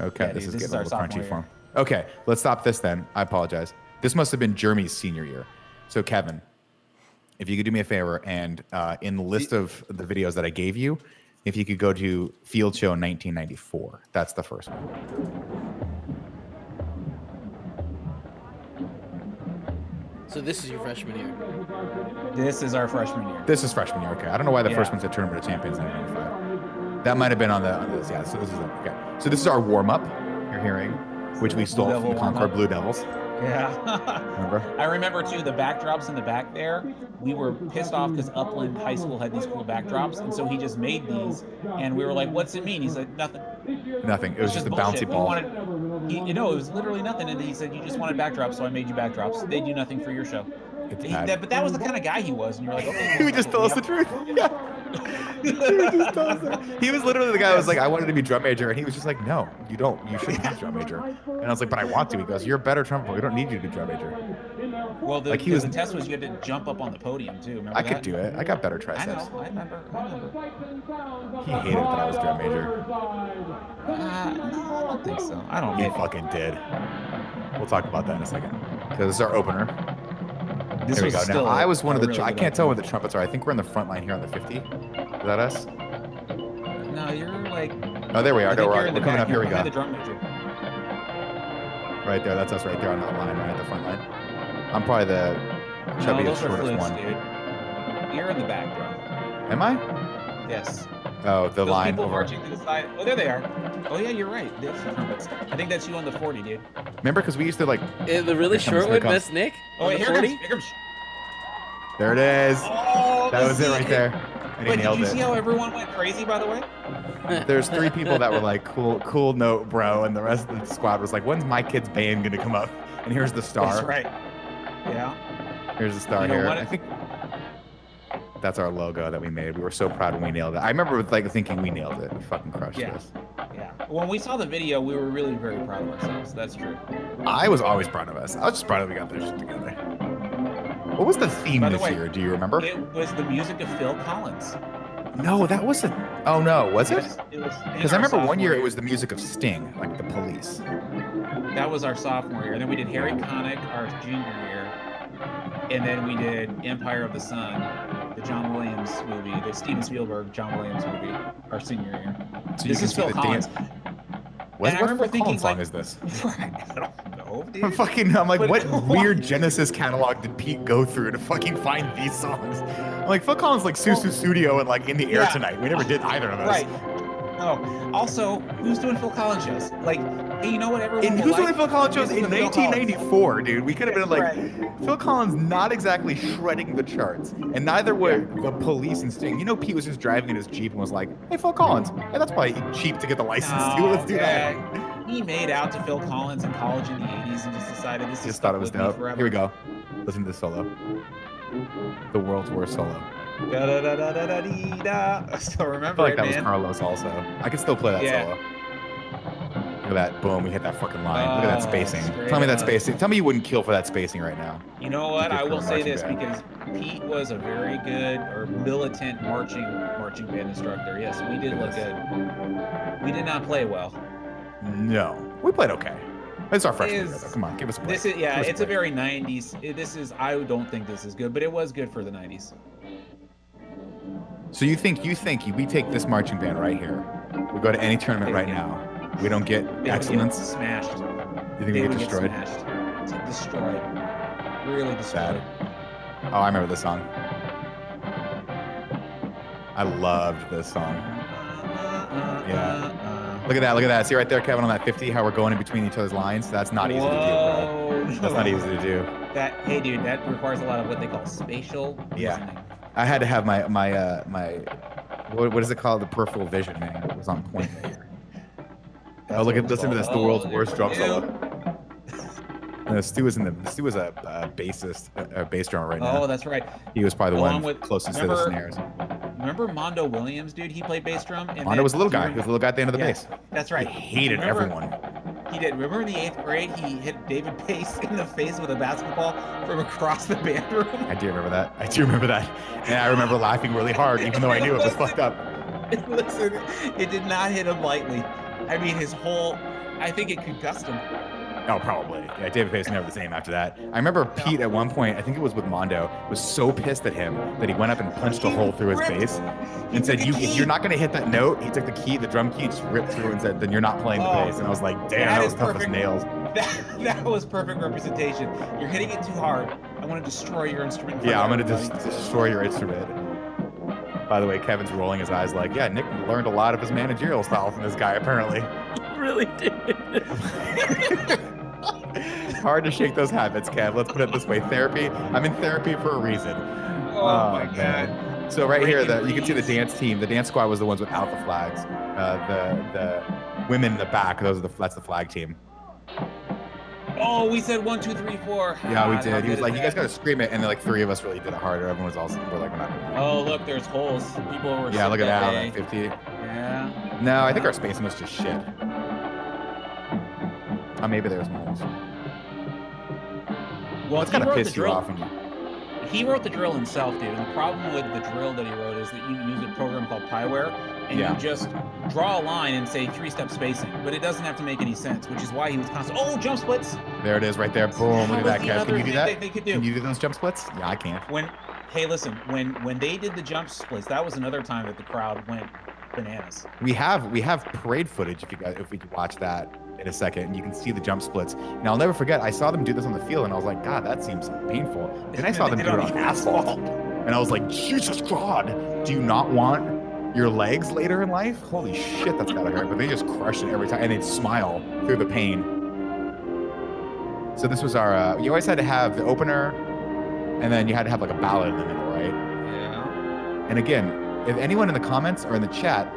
Okay, yeah, this dude, is this getting is a little crunchy form. Okay, let's stop this then. I apologize. This must have been Jeremy's senior year. So Kevin, if you could do me a favor and uh, in the list of the videos that I gave you, if you could go to Field Show 1994. That's the first one. So this is your freshman year. This is our freshman year. This is freshman year. Okay. I don't know why the yeah. first one's at Tournament of Champions 1995. That might have been on the on this. Yeah. So this is okay. So this is our warm up. You're hearing, which we stole from the Concord Blue Devils. Yeah. remember? <laughs> I remember too the backdrops in the back there. We were pissed off because Upland High School had these cool backdrops, and so he just made these, and we were like, "What's it mean?" He's like, "Nothing." Nothing. It was just, just a bouncy ball. Wanted, he, you know, it was literally nothing. And he said, "You just wanted backdrops, so I made you backdrops. They do nothing for your show." He, that, but that was the kind of guy he was, and you're like, "Okay." <laughs> he would just tell us the truth. <laughs> Yeah. He was literally the guy who was like, I wanted to be drum major, and he was just like, No, you don't. You shouldn't be drum major. And I was like, But I want to. He goes, You're a better trumpet player. We don't need you to be drum major. Well, the, like he was, the test was you had to jump up on the podium too. Remember I that? could do it. I got better triceps. I know. I remember. I remember. He hated that I was drum major. Uh, no, I don't think so. I don't. He fucking did. We'll talk about that in a second. Because this is our opener. This there we go. Now I was one of the. Really I can't tell where the trumpets are. I think we're in the front line here on the 50. Is that us? No, you're like. Oh, there we are. No, we're, we're coming up. Here we go. Right there. That's us right there on that line, right at the front line. I'm probably the chubbiest, no, shortest flutes, one. Dude. You're in the back, bro. Am I? Yes. Oh, the Those line people over. marching to the side. Oh, there they are. Oh yeah, you're right. I think that's you on the 40, dude. Remember, because we used to like. Uh, the really short one, Miss Nick. Oh, wait, here 40? comes, here comes. There it is. Oh, that was it right there. And But he did nailed you it. see how everyone went crazy? By the way, <laughs> There's three people that were like, "Cool, cool note, bro," and the rest of the squad was like, "When's my kid's band gonna come up?" And here's the star. that's right. Yeah. Here's the star You know here. what? I think that's our logo that we made. We were so proud when we nailed it. I remember like thinking we nailed it. We fucking crushed Yeah. this. Yeah. When we saw the video, we were really very proud of ourselves. That's true. I was always proud of us. I was just proud that we got this shit together. What was the theme By the this way, year? Do you remember? It was the music of Phil Collins. no, that wasn't. Oh no, was it? Yes, it was in Because I remember one sophomore year it was the music of Sting, like the Police. That was our sophomore year. And then we did Harry Connick our junior year. And then we did Empire of the Sun, the John Williams movie, the Steven Spielberg John Williams movie, our senior year. So you this can is see Phil the Collins. dance. What, what remember Phil thinking, Collins song like- is this? <laughs> I don't know, I'm fucking. I'm like, But- what weird Genesis catalog did Pete go through to fucking find these songs? I'm like, Phil Collins like Sussudio and like In the Air Yeah. Tonight. We never did either of those. Right. Oh, also, who's doing Phil Collins shows? Like, hey, you know what? Everyone And who's like doing Phil Collins shows in of Collins. 1994, dude? We could have been like, Right. Phil Collins not exactly shredding the charts, and neither were the police and Sting. You know, Pete was just driving in his Jeep and was like, hey, Phil Collins. Hey, that's probably cheap to get the license. Let's do that. He made out to Phil Collins in college in the 80s and just decided this is Just thought it was stuck with me dope. Here we go. Listen to this solo. The world's worst solo. Da, da, da, da, da, da, da. I still I remember feel like it, that was. Carlos also. I could still play that Yeah. solo. Look at that. Boom. We hit that fucking line. Look at that Oh, spacing. Tell me that spacing. Tell me you wouldn't kill for that spacing right now. You know what? I will say this band. because Pete was a very good or militant marching marching band instructor. Yes, we did look good. We did not play well. No. We played okay. It's our freshman year, though. Come on, give us a break. This is yeah, it's a very 90s. This is I don't think this is good, but it was good for the 90s. So you think you think we take this marching band right here? We go to any tournament right now. We don't get They excellence. get smashed. You think They we get would get destroyed? smashed. Destroyed. Really destroyed. Sad. Oh, I remember this song. I loved this song. Yeah. Look at that. Look at that. See right there, Kevin, on that 50, how we're going in between each other's lines? That's not easy to do, bro. That's not easy to do. <laughs> That hey dude, that requires a lot of what they call spatial Yeah. listening. I had to have my my uh my what, what is it called? The peripheral vision, man. It was on point oh, look at it's listen to this. The world's worst drum solo. And Stu was in the Stu was a, a bassist, a, a bass drummer right now. Oh, that's right. he was probably the along one with- closest to the remember- snares. Remember Mondo Williams, dude? He played bass drum. And Mondo was a little guy. He was a little guy at the end of the Yeah, bass. That's right. He hated Remember- everyone. He did. Remember in the eighth grade, he hit David Pace in the face with a basketball from across the band room. I do remember that. I do remember that. And I remember laughing really hard, even though I knew it was fucked up. <laughs> Listen, it did not hit him lightly. I mean, his whole. I think it concussed him. Oh, probably. Yeah, David Pace never the same after that. I remember Pete at one point, I think it was with Mondo, was so pissed at him that he went up and punched a hole through his ripped- bass and said, you, if you're not going to hit that note," he took the key, the drum key, just ripped through and said, "Then you're not playing the Oh, bass." And I was like, "Damn, that that, is was tough as nails." <laughs> That, that was perfect representation. You're hitting it too hard. I want to destroy your instrument. Yeah, I'm gonna just destroy your instrument. By the way, Kevin's rolling his eyes like, "Yeah, Nick learned a lot of his managerial style from this guy, apparently." <laughs> really did. <laughs> <laughs> Hard to shake those habits, Kev. Let's put it this way: therapy. I'm in therapy for a reason. Oh, my man. god. So right here, Breaking the, you can see the dance team. The dance squad was the ones without the flags. Uh, the the women in the back, those are the that's the flag team. Oh, we said one, two, three, four. Yeah, we Ah, did. He was like, "You guys got to scream it," and then like three of us really did it harder. Everyone was also we're like, "We're not." Oh, look, there's holes. People were. Yeah, look at that that 50. Yeah. No, I think our spacing was just shit. Oh, maybe there's moles. Well, That's he gotta wrote piss the you off. He wrote the drill himself, dude. And the problem with the drill that he wrote is that you use a program called Pyware, and Yeah. you just draw a line and say three-step spacing, but it doesn't have to make any sense, which is why he was constant. Oh, jump splits! there it is, right there. Boom! Look at that, Kev. Can you do that? They, they do. Can you do those jump splits? Yeah, I can. when hey listen when when they did the jump splits that was another time that the crowd went bananas We have we have parade footage if you guys if we could watch that in a second and you can see the jump splits. And I'll never forget, I saw them do this on the field and I was like, God, that seems painful. Then I saw them do it on asphalt. And I was like, Jesus God, do you not want your legs later in life? Holy shit, that's gotta hurt. But they just crush it every time and they'd smile through the pain. So this was our uh, you always had to have the opener and then you had to have like a ballad in the middle, right? yeah And again, if anyone in the comments or in the chat,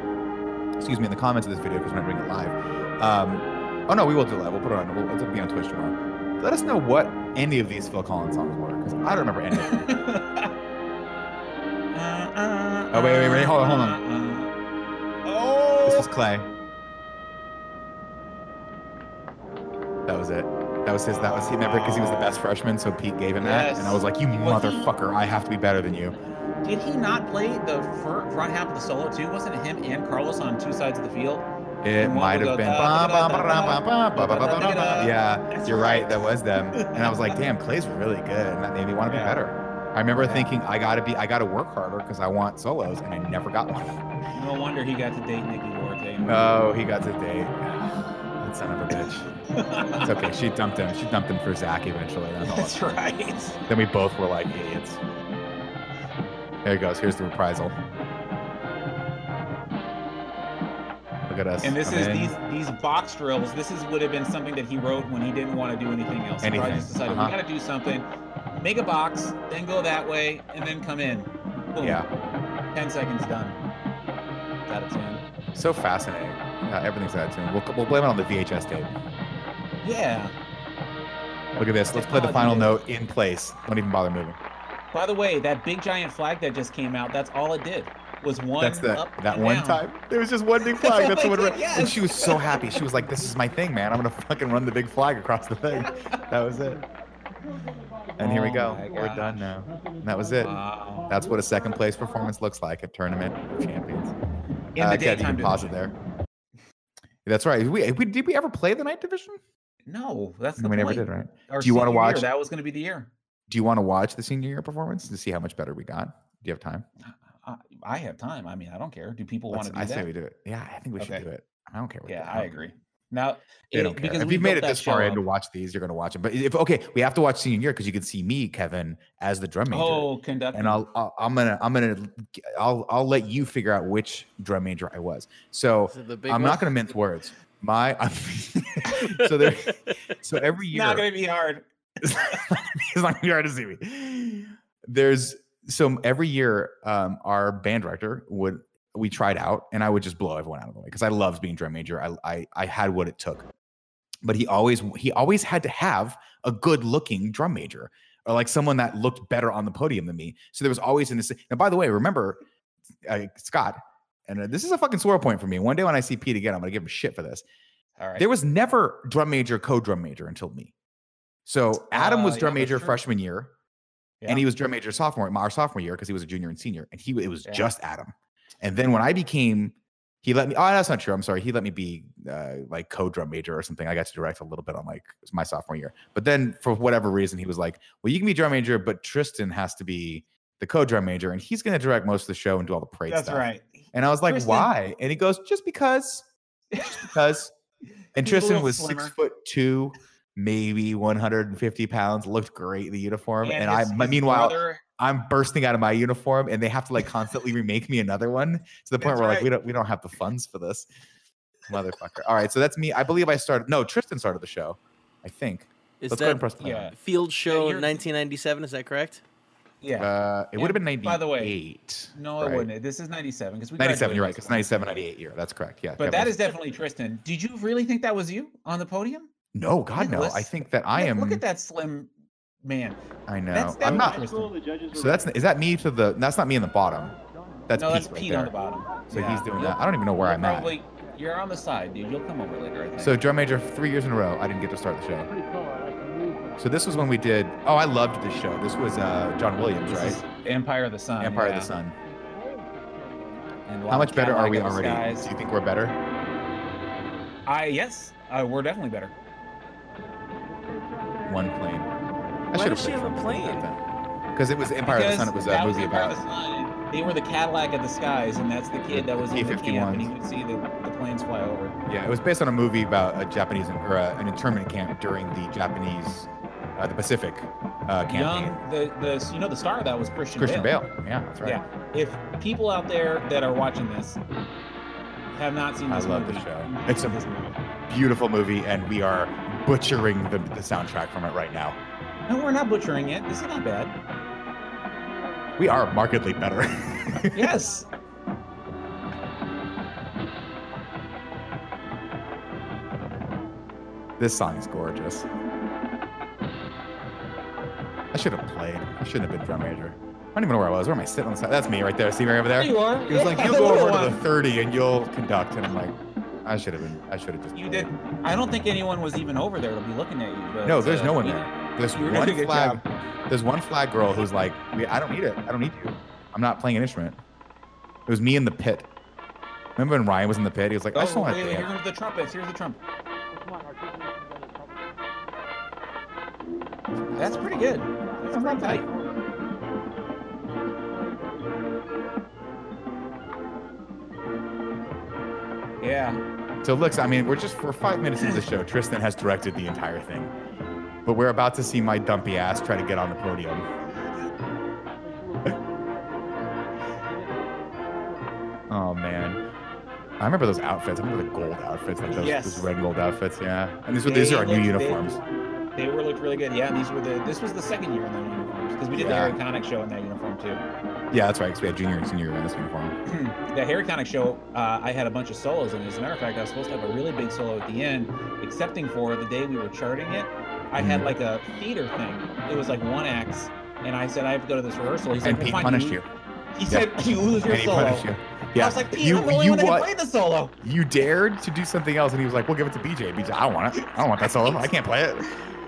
excuse me, in the comments of this video, because we're not doing it live. Um, oh no, we will do live. We'll put it on. We'll, it'll be on Twitch tomorrow. Let us know what any of these Phil Collins songs were, because I don't remember any of them. <laughs> oh wait, wait, wait, hold on, hold on. Oh, This was Clay. That was it. That was his. That was he. Remember, because he was the best freshman, so Pete gave him that, and I was like, "You Was he- motherfucker! I have to be better than you." Did he not play the front half of the solo too? Wasn't it him and Carlos on two sides of the field? It might have been. Yeah, you're right. That was them. And I was like, "Damn, Clay's really good," and that made me want to be Yeah. better. I remember Yeah. thinking, "I gotta be. I gotta work harder because I want solos," and I never got one. No wonder he got to date Nikki Duarte. Oh, he got to date. That son of a bitch. It's okay. She dumped him. She dumped him for Zach eventually. That's. That's right. Then we both were like idiots. There he goes. Here's the reprisal. Look at us. And this come is these these box drills. This is would have been something that he wrote when he didn't want to do anything else. He probably Anything, just decided uh-huh. we got to do something. Make a box, then go that way, and then come in. Boom. Yeah. Ten seconds done. Got a tune. So fascinating. Yeah, everything's out of tune. We'll, we'll blame it on the VHS tape. Yeah. Look at this. Let's play the final note in place. Don't even bother moving. By the way, that big giant flag that just came out, that's all it did. Was one That's the that one down. time. There was just one big <laughs> flag. That's what. did, And she was so happy. She was like, "This is my thing, man. I'm gonna fucking run the big flag across the thing." That was it. And here we Oh go. my We're done now. And that was it. Wow. That's what a second place performance looks like at Tournament of Champions. In uh, the Kev, you daytime can pause it there. That's right. We, we did we ever play the night division? No, that's the we never point. did, right? Our Do you senior year, watch- That was going to be the year. Do you want to watch the senior year performance to see how much better we got? Do you have time? I, I have time. I mean, I don't care. Do people want to do I that? say we do it. Yeah, I think we should do it. I don't care. What yeah, they- I agree. Now, They it- don't care. because If we you've made it this far show in to watch these, you're going to watch them. But if okay, we have to watch senior year because you can see me, Kevin, as the drum major. oh, conducting. and I'll, I'll I'm gonna I'm gonna I'll I'll let you figure out which drum major I was. So the I'm one? not gonna mince words. My I'm, <laughs> so there <laughs> so every year not going to be hard. <laughs> it's not gonna be hard to see me. There's so every year, um, our band director would we tried out, and I would just blow everyone out of the way because I loved being drum major. I, I I had what it took, but he always he always had to have a good looking drum major or like someone that looked better on the podium than me. So there was always in this. And by the way, remember uh, Scott, and uh, this is a fucking sore point for me. One day when I see Pete again, I'm gonna give him shit for this. All right. There was never drum major, co-drum major until me. So Adam Uh, was drum that's major true. freshman year, Yeah. and he was drum major sophomore, our sophomore year because he was a junior and senior, and he it was Yeah. just Adam. And then when I became, he let me. Oh, that's not true. I'm sorry. He let me be uh, like co-drum major or something. I got to direct a little bit on like my sophomore year. But then for whatever reason, he was like, "Well, you can be drum major, but Tristan has to be the co-drum major, and he's going to direct most of the show and do all the parade That's stuff." right. And I was like, Tristan- why? And he goes, just because. Just because. <laughs> And Tristan was slimmer. six foot two, maybe 150 pounds, looked great in the uniform. And, I, his- my- his meanwhile, brother- I'm bursting out of my uniform and they have to like constantly remake me another one to the point That's where like, we don't, we don't have the funds for this. Motherfucker. All right. So that's me. I believe I started. No, Tristan started the show. I think. Is Let's go and that press play. yeah. Field Show you're- 1997? Is that correct? yeah. Uh, it would have been 98. by the way, no, it wouldn't. This is 97 because we 97. You're right. graduated It's 97, 98 year. That's correct. Yeah. But Kevin that was- is definitely Tristan. Did you really think that was you on the podium? No, God, no. I think that I am. Look at that slim man. I know. That's I'm not. So that's is that me to the? That's not me in the bottom. That's no, Pete that's right Pete there. on the bottom. So Yeah. he's doing that. I don't even know where I'm at. probably, You're on the side, dude. You'll come over later, I think. So drum major three years in a row. I didn't get to start the show. So this was when we did. Oh, I loved this show. This was uh, John Williams, This right? Empire of the Sun. Empire yeah. of the Sun. How much better are we already? Skies. Do you think we're better? I yes, uh, we're definitely better. One plane. I Why should have a plane? Because it was Empire of the Sun. It was a movie Empire about. the Sun. They were the Cadillac of the skies, and that's the kid that was in the camp, and he P-51s. see the, the planes fly over. Yeah, it was based on a movie about a Japanese or a, an internment camp during the Japanese, uh, the Pacific uh, campaign. Young, the the you know the star of that was Christian, Christian Bale. Bale. Yeah, that's right. Yeah. If people out there that are watching this have not seen I love movie, the show. It's a- Beautiful movie, and we are butchering the, the soundtrack from it right now. No, we're not butchering it. This is not bad. We are markedly better. <laughs> yes. This song is gorgeous. I should have played. I shouldn't have been drum major. I don't even know where I was. Where am I sitting on the side? That's me right there. See me right over there? There you are. He was yeah, like, you'll go over to the 30 and you'll conduct. And I'm like, I should have been. I should have just. You did. I don't think anyone was even over there to be looking at you. But, No, there's uh, no one there. There's one doing a good flag. job. There's one flag girl who's like, I don't need it. I don't need you. I'm not playing an instrument. It was me in the pit. Remember when Ryan was in the pit? He was like, I just Oh, want wait, to wait, here's the trumpets. Here's the trumpet. That's pretty good. That's pretty tight. Yeah. So looks, I mean, we're just for five minutes into the show. Tristan has directed the entire thing, but we're about to see my dumpy ass try to get on the podium. <laughs> oh man, I remember those outfits. I remember the gold outfits, like those, Yes. those red and gold outfits. Yeah, and these were these are our new uniforms. They were looked really good. Yeah, these were the. This was the second year in their uniforms because we did Yeah. the Harry Connick show in that uniform too. Yeah, that's right. Because we had junior and senior in this uniform. <clears throat> the Harry Connick show, uh, I had a bunch of solos, and as a matter of fact, I was supposed to have a really big solo at the end, excepting for the day we were charting it. I had Mhm. like a theater thing. It was like one acts, and I said I have to go to this rehearsal. He's And like, Pete well, punished you. you. He said you lose your And he solo. punished you. Yeah. I was like, Pete, you I'm the only you one that what? can play the solo. You dared to do something else, and he was like, "We'll give it to BJ." BJ, I don't want it. I don't want that solo. I can't play it.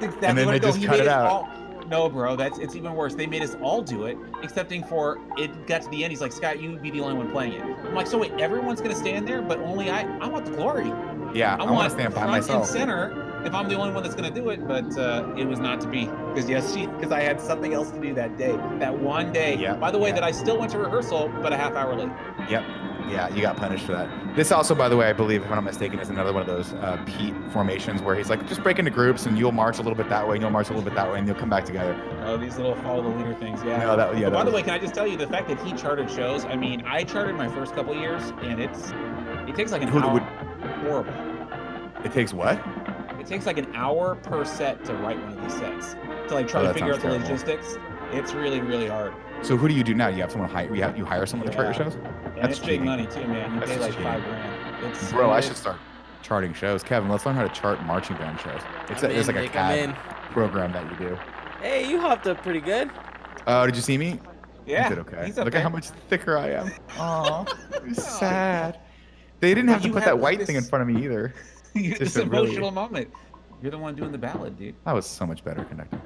That's then what they just cut it out. all- No, bro, that's it's even worse. They made us all do it, excepting for it got to the end. He's like, Scott, you would be the only one playing it. I'm like, so wait, everyone's gonna stand there, but only I. I want the glory. Yeah, I, I, want to stand by front and myself. center if I'm the only one that's gonna do it, but uh, it was not to be because yes, because I had something else to do that day, that one day. Yeah, By the way, yeah. that I still went to rehearsal, but a half hour late. Yep. Yeah, you got punished for that. This also, by the way, I believe, if I'm not mistaken, is another one of those uh, Pete formations where he's like, just break into groups and you'll march a little bit that way, and you'll march a little bit that way, and you'll come back together. Oh, these little follow the leader things, yeah. No, that, yeah, But by that the way, can I just tell you the fact that he charted shows? I mean, I charted my first couple years, and it's it takes like an Who hour. would- Horrible. it takes what? It takes like an hour per set to write one of these sets. To like try Oh, to figure out the terrible. logistics. It's really, really hard. So who do you do now? You have someone hire you have you hire someone to chart your shows? And That's it's big money too, man. You That's pay just like five grand. It's Bro, I should start charting shows. Kevin, let's learn how to chart marching band shows. It's, a, I'm it's in, like a Nick, I'm CAD program that you do. Hey, you hopped up pretty good. Oh, did you see me? Yeah. I did okay. he's up Look at how much thicker I am. <laughs> Oh, sad. They didn't have to put have, that like, white thing in front of me either. <laughs> this just a really- emotional moment. You're the one doing the ballad, dude. I was so much better conducting.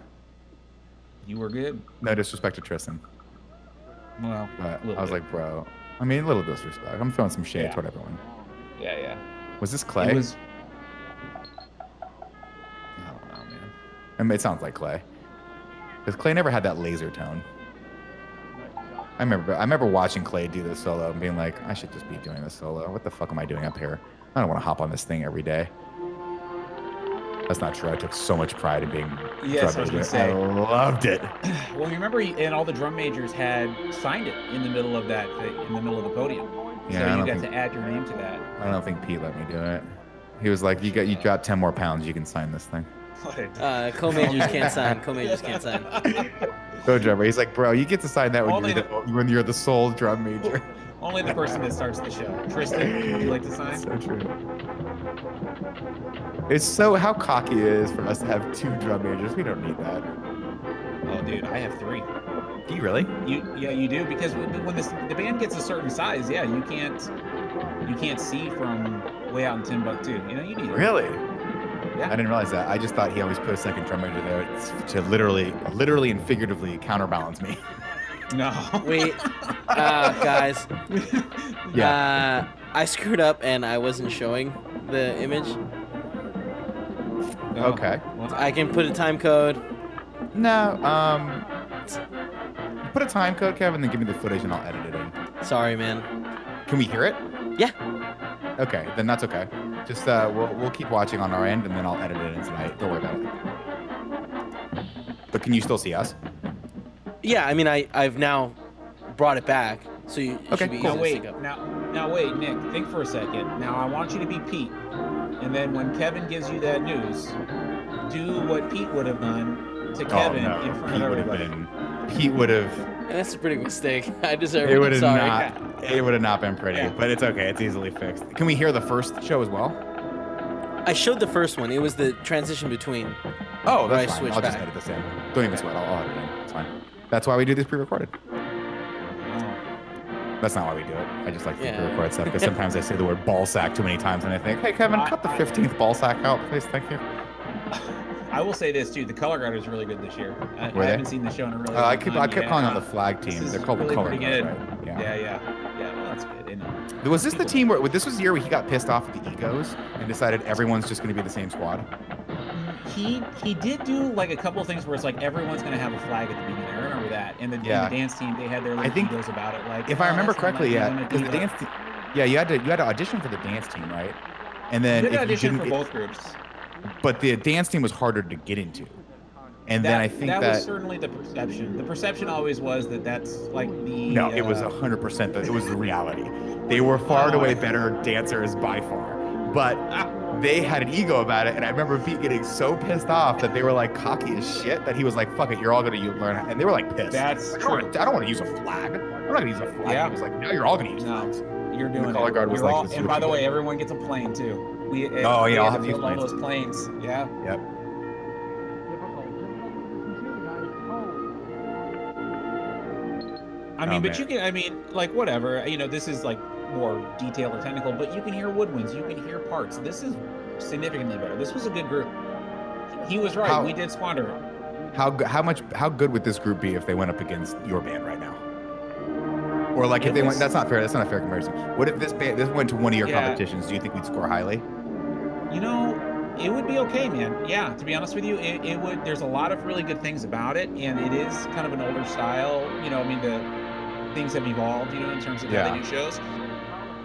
You were good. No disrespect to Tristan, Well, but I was bit. like, bro. I mean, a little disrespect. I'm throwing some shade Yeah. toward everyone. yeah, yeah. Was this Clay? It was. I don't know, man. I mean, it sounds like Clay. Because Clay never had that laser tone. I remember I remember watching Clay do this solo and being like, I should just be doing this solo. What the fuck am I doing up here? I don't want to hop on this thing every day. That's not true. I took so much pride in being Yes, drum I major. say. I loved it. <clears throat> Well, you remember, and all the drum majors had signed it in the middle of that, in the middle of the podium. Yeah, I so you got think- to add your name to that. I don't think Pete let me do it. He was like, "You got you got ten more pounds. You can sign this thing." Uh, co-majors can't sign. Co-majors can't sign. <laughs> Go drummer. He's like, "Bro, you get to sign that when you're the, when you're the sole drum major." <laughs> Only the person that starts the show. Tristan, would you like to sign? <laughs> so true. It's so how cocky it is for us to have two drum majors. We don't need that. Oh, dude, I have three. Do you really? You, yeah, you do because when when this, the band gets a certain size, yeah, you can't, you can't see from way out in Timbuktu. You know, you need. Really? Yeah. I didn't realize that. I just thought he always put a second drum major there to literally, literally and figuratively counterbalance me. No. Wait, uh, guys. <laughs> Yeah. Uh, I screwed up and I wasn't showing the image. No. Okay. I can put a time code. No. Um. Put a time code, Kevin, then give me the footage and I'll edit it in. Sorry, man. Can we hear it? Yeah. Okay, then that's okay. Just uh, we'll we'll keep watching on our end, and then I'll edit it in tonight. Don't worry about it. But can you still see us? Yeah, I mean, I I've now brought it back, so you it Okay, should be cool. easy Now to wait, sync up. now now wait, Nick, think for a second. Now I want you to be Pete, and then when Kevin gives you that news, do what Pete would have done to oh, Kevin oh no, in front Pete of would have been. Pete would have. And that's a pretty mistake. <laughs> I deserve It it. would have Sorry. not. It would have not been pretty. Yeah. But it's okay. It's easily fixed. Can we hear the first show as well? I showed the first one. It was the transition between. Oh, Where I that's fine. I'll just back. edit this in. Don't even sweat. I'll, I'll edit it in. It's fine. That's why we do this pre-recorded. That's not why we do it. I just like to Yeah. pre-record stuff because sometimes I say the word <laughs> ball sack too many times and I think, hey Kevin, I- cut the I- 15th ball sack out, please. Thank you. I will say this too: the color guard is really good this year. I, I haven't seen the show in a really. Uh, I keep time. I kept Yeah. calling on the flag team. They're called the color pretty guards, right? Yeah, yeah, yeah. Well, that's good. Was this the team where this was the year where he got pissed off at the egos and decided everyone's just going to be the same squad? He he did do like a couple of things where it's like everyone's gonna have a flag at the beginning. I remember that. And the, and Yeah. the dance team, they had their I little think- egos about it. Like If I "Oh, remember correctly, yeah, because the diva." dance, te- yeah, you had to you had to audition for the dance team, right? And then You did if you audition didn't for both groups. but the dance team was harder to get into. And That, then I think that, that, was certainly the perception. The perception always was that that's like the no, it was uh, hundred percent that it was the reality. They were far and Oh, away better dancers by far, but Ah. They had an ego about it. And I remember Pete getting so pissed off that they were like cocky as shit that he was like, "Fuck it, you're all gonna learn." And they were like pissed. That's Like, I don't true. wanna- I don't want to use a flag. I'm not gonna use a flag. Yeah. He was like, "No, you're all gonna use No. flags." You're doing the color it. guard was You're like, all- and by the do. way, everyone gets a plane too. We Oh, yeah, I'll we have to use all planes. those planes. Yeah. Yep. I Oh, mean, but man. you can. I mean, like whatever. You know, this is like more detailed or technical, but you can hear woodwinds. You can hear parts. This is significantly better. This was a good group. He was right. How- we did squander it. How how much how good would this group be if they went up against your band right now? Or like if It they went that's not fair, that's not a fair comparison. What if this band this went to one of your Yeah. competitions? Do you think we'd score highly? You know, it would be okay, man. Yeah, to be honest with you, it, it would. There's a lot of really good things about it, and it is kind of an older style. You know, I mean, the things have evolved. You know, in terms of how Yeah. they do shows.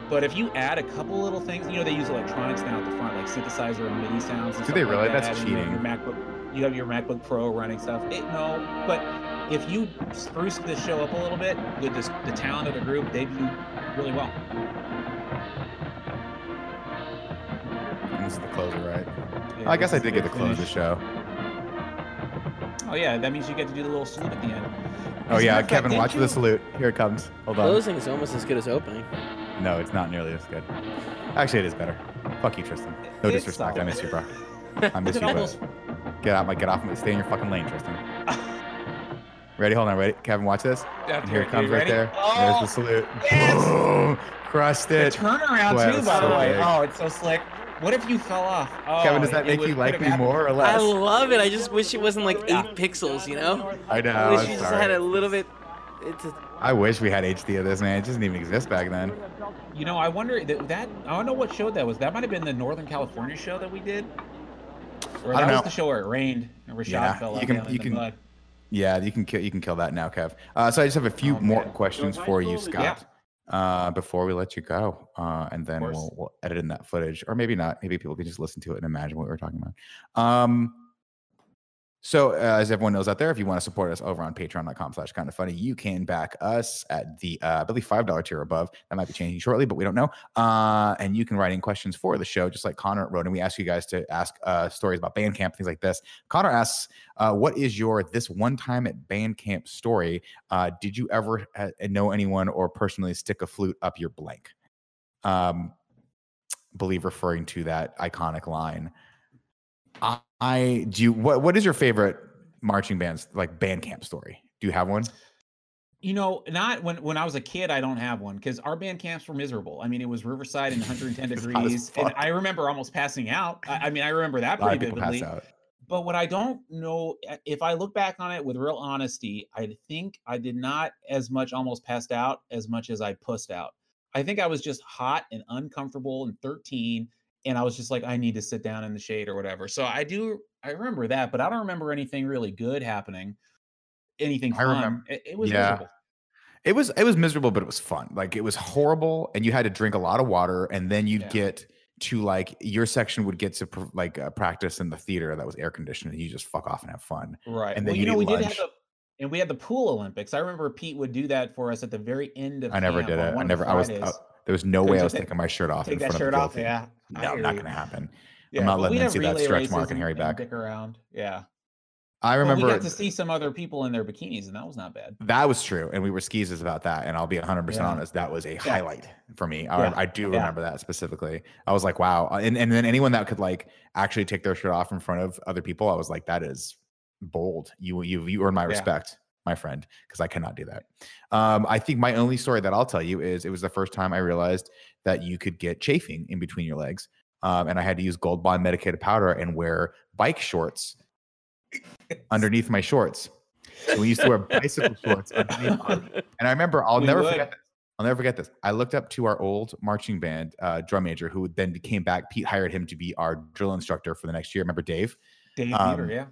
But if you add a couple little things, you know, they use electronics now at the front, like synthesizer and MIDI sounds. And Do stuff they like really? That's that, and you cheating. Your MacBook, you have your MacBook Pro running stuff. It, no, but if you spruce this show up a little bit with this, the talent of the group, they do really well. And this is the closer, right? Yeah, I guess I did get to good close the show. Oh yeah, that means you get to do the little salute at the end. Oh yeah, matter fact, Kevin, didn't watch you- the salute. Here it comes. Hold on. Closing is almost as good as opening. No, it's not nearly as good. Actually, it is better. Fuck you, Tristan. No It's disrespect. I miss you, bro. I <laughs> miss you, at all but get out my get off my stay in your fucking lane, Tristan. Ready? Hold on, ready? Kevin, watch this. And here it comes right there. Oh, There's the salute. yes! Boom! Crushed the it. turnaround Boy, too, was by the way. big. Oh, it's so slick. What if you fell off? Oh, Kevin, does that make would- you like me happened. more or less? I love it. I just wish it wasn't like Yeah. eight pixels, you know? I know. I wish I'm you just had a little bit. It's a, I wish we had HD of this, man. It doesn't even exist back then. You know, I wonder that, that I don't know what show that was. That might have been the Northern California show that we did. Or I don't was know. the show where it rained and Rashad Yeah, fell you can- you can- mud. Yeah, you can kill you can kill that now, Kev. Uh, so I just have a few Oh, more man. questions for you, Scott. Uh, before we let you go, uh, and then we'll, we'll edit in that footage, or maybe not. Maybe people can just listen to it and imagine what we were talking about. Um, so, uh, as everyone knows out there, if you want to support us over on patreon.com slash kind of funny, you can back us at the, uh, I believe, $5 tier above. That might be changing shortly, but we don't know. Uh, and you can write in questions for the show, just like Connor wrote. And we ask you guys to ask uh, stories about band camp, things like this. Connor asks, uh, what is your this one time at band camp story? Uh, did you ever know anyone or personally stick a flute up your blank? Um, believe referring to that iconic line. I, I do you what what is your favorite marching band's like band camp story? Do you have one? You know, not when when I was a kid, I don't have one because our band camps were miserable. I mean, it was Riverside and 110 <laughs> It's hot as degrees, and. I remember almost passing out. I, I mean, I remember that pretty of people pass vividly. But what I don't know, uh, if I look back on it with real honesty, I think I did not as much almost passed out as much as I pussed out. I think I was just hot and uncomfortable and 13, and I was just like, I need to sit down in the shade or whatever. So I do, I remember that, but I don't remember anything really good happening. Anything I remember- It, it was yeah. miserable. It was it was miserable, but it was fun. Like it was horrible, and you had to drink a lot of water, and then you'd Yeah. get to like your section would get to like uh, practice in the theater that was air conditioned, and you just fuck off and have fun. Right. And then you you'd know, we did have the, and we had the pool Olympics. I remember Pete would do that for us at the very end of. I never did it. I never. I was. Uh, there was no way I was taking my shirt off Take in that front shirt of the off. Yeah. No, not gonna happen. Yeah, I'm not letting them see that stretch mark and and, hairy back. dick around. Yeah. I remember well, we got to see some other people in their bikinis, and that was not bad. That was true, and we were skeezers about that. And I'll be 100 yeah. percent honest, that was a yeah. highlight for me. I, yeah. I do remember that specifically. I was like, wow. And and then anyone that could like actually take their shirt off in front of other people, I was like, that is bold. You you you earn my respect, my friend, because I cannot do that. Um, I think my only story that I'll tell you is it was the first time I realized that you could get chafing in between your legs, um, and I had to use Gold Bond medicated powder and wear bike shorts <laughs> underneath my shorts. So we used to wear bicycle shorts underneath. <laughs> And I remember, I'll we never would. forget this. I'll never forget this. I looked up to our old marching band uh, drum major, who then came back. Pete hired him to be our drill instructor for the next year. Remember Dave? Dave um, Beaver, yeah.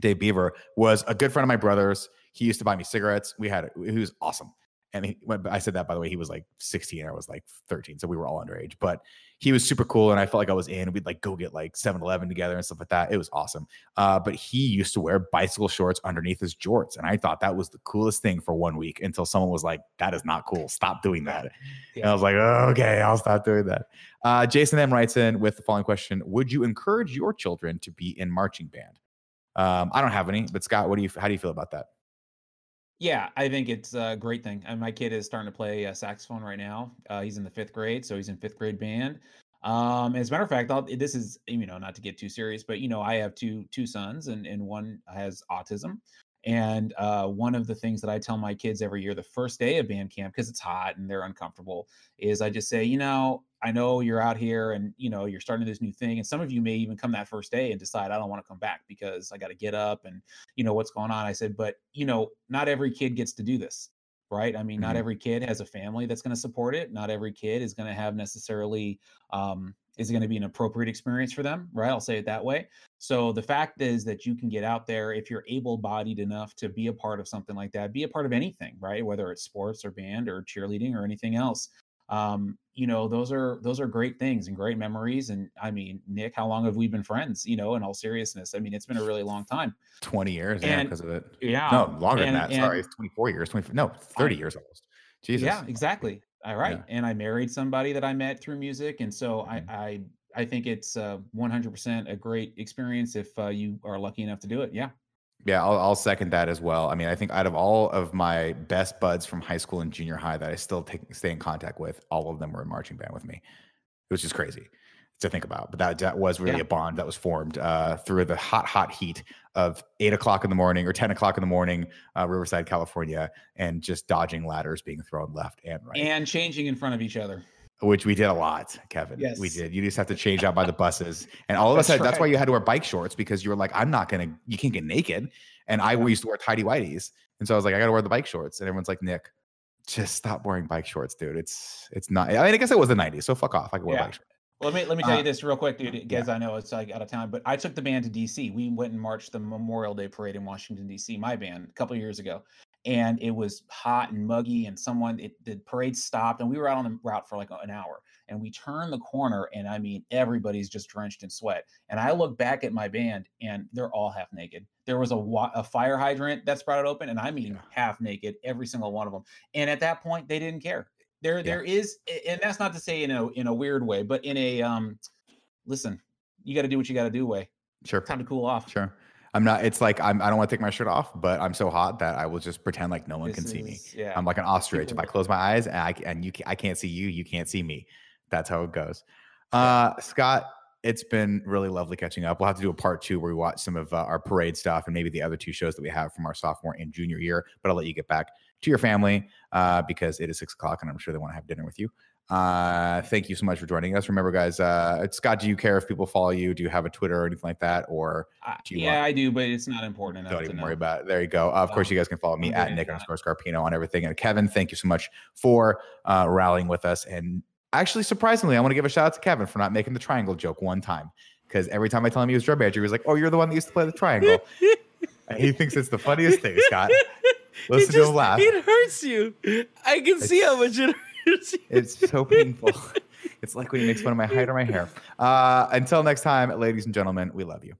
Dave Beaver was a good friend of my brother's. He used to buy me cigarettes. We had he was awesome and he, I said that by the way, he was like 16, I was like 13, so we were all underage. But he was super cool, and I felt like I was in. We'd like go get like 7-Eleven together and stuff like that. It was awesome. Uh, but he used to wear bicycle shorts underneath his jorts, and I thought that was the coolest thing for one week until someone was like, "That is not cool. Stop doing that." <laughs> Yeah. And I was like, oh, "Okay, I'll stop doing that." Uh, Jason M writes in with the following question: Would you encourage your children to be in marching band? Um, I don't have any, but Scott, what do you? How do you feel about that? Yeah, I think it's a great thing. And my kid is starting to play uh, saxophone right now. Uh, he's in the fifth grade, so he's in fifth grade band. Um, as a matter of fact, I'll, this is you know not to get too serious, but you know I have two two sons, and and one has autism. And uh, one of the things that I tell my kids every year, the first day of band camp, because it's hot and they're uncomfortable, is I just say, you know, I know you're out here and you know you're starting this new thing, and some of you may even come that first day and decide I don't want to come back because I got to get up and you know what's going on. I said, but you know, not every kid gets to do this, right? I mean, mm-hmm. not every kid has a family that's going to support it. Not every kid is going to have necessarily um, is going to be an appropriate experience for them, right? I'll say it that way. So the fact is that you can get out there if you're able-bodied enough to be a part of something like that, be a part of anything, right? Whether it's sports or band or cheerleading or anything else um, you know, those are those are great things and great memories. And I mean, Nick, how long have we been friends? You know, in all seriousness, I mean, it's been a really long time. Twenty years, and, yeah, because of it. Yeah, no, longer and, than that. Sorry, it's twenty-four years. Twenty no, thirty years almost. Jesus. Yeah, exactly. All right, yeah. and I married somebody that I met through music, and so mm-hmm. I, I I think it's uh, 100% a great experience if uh, you are lucky enough to do it. Yeah. Yeah, I'll, I'll, second that as well. I mean, I think out of all of my best buds from high school and junior high that I still take, stay in contact with, all of them were in marching band with me. It was just crazy to think about. But that, that was really yeah. a bond that was formed uh, through the hot, hot heat of eight o'clock in the morning or 10 o'clock in the morning, uh, Riverside, California, and just dodging ladders being thrown left and right. And changing in front of each other which we did a lot, Kevin. Yes. We did. You just have to change out by the buses. And all of us had, right. that's why you had to wear bike shorts because you were like, I'm not going to, you can't get naked. And I used to wear tidy whities. And so I was like, I got to wear the bike shorts. And everyone's like, Nick, just stop wearing bike shorts, dude. It's, it's not, I mean, I guess it was the 90s. So fuck off. I can wear yeah. bike shorts. Well, let me let me tell you uh, this real quick, dude. Because yeah. I know it's like out of time, but I took the band to DC. We went and marched the Memorial Day parade in Washington D.C. My band a couple years ago, and it was hot and muggy. And someone it, the parade stopped, and we were out on the route for like an hour and we turned the corner and i mean everybody's just drenched in sweat and i look back at my band and they're all half naked there was a, a fire hydrant that sprouted open and i mean yeah. half naked every single one of them and at that point they didn't care there yeah. there is and that's not to say in a in a weird way but in a um listen you got to do what you got to do way sure time to cool off sure I'm not. It's like I'm. I don't want to take my shirt off, but I'm so hot that I will just pretend like no one this can is, see me. Yeah. I'm like an ostrich. If I close my eyes and I and you, I can't see you. You can't see me that's how it goes. Uh, Scott, it's been really lovely catching up. We'll have to do a part two where we watch some of uh, our parade stuff and maybe the other two shows that we have from our sophomore and junior year. But I'll let you get back to your family uh, because it is six o'clock and I'm sure they want to have dinner with you. Uh, thank you so much for joining us. Remember, guys, uh, Scott, do you care if people follow you? Do you have a Twitter or anything like that? Or do you yeah, want- I do, but it's not important enough. Don't even worry about it. There you go. Uh, of course, you guys can follow me at Nick underscore Scarpino on everything. And Kevin, thank you so much for uh, rallying with us and Actually, surprisingly, I want to give a shout out to Kevin for not making the triangle joke one time. Because every time I tell him he was drum manager, he was like, "Oh, you're the one that used to play the triangle." <laughs> and he thinks it's the funniest thing, Scott. <laughs> Listen just, to him laugh. It hurts you. I can it's, see how much it hurts you. It's so painful. <laughs> it's like when he makes fun of my height or my hair. Uh, until next time, ladies and gentlemen, we love you.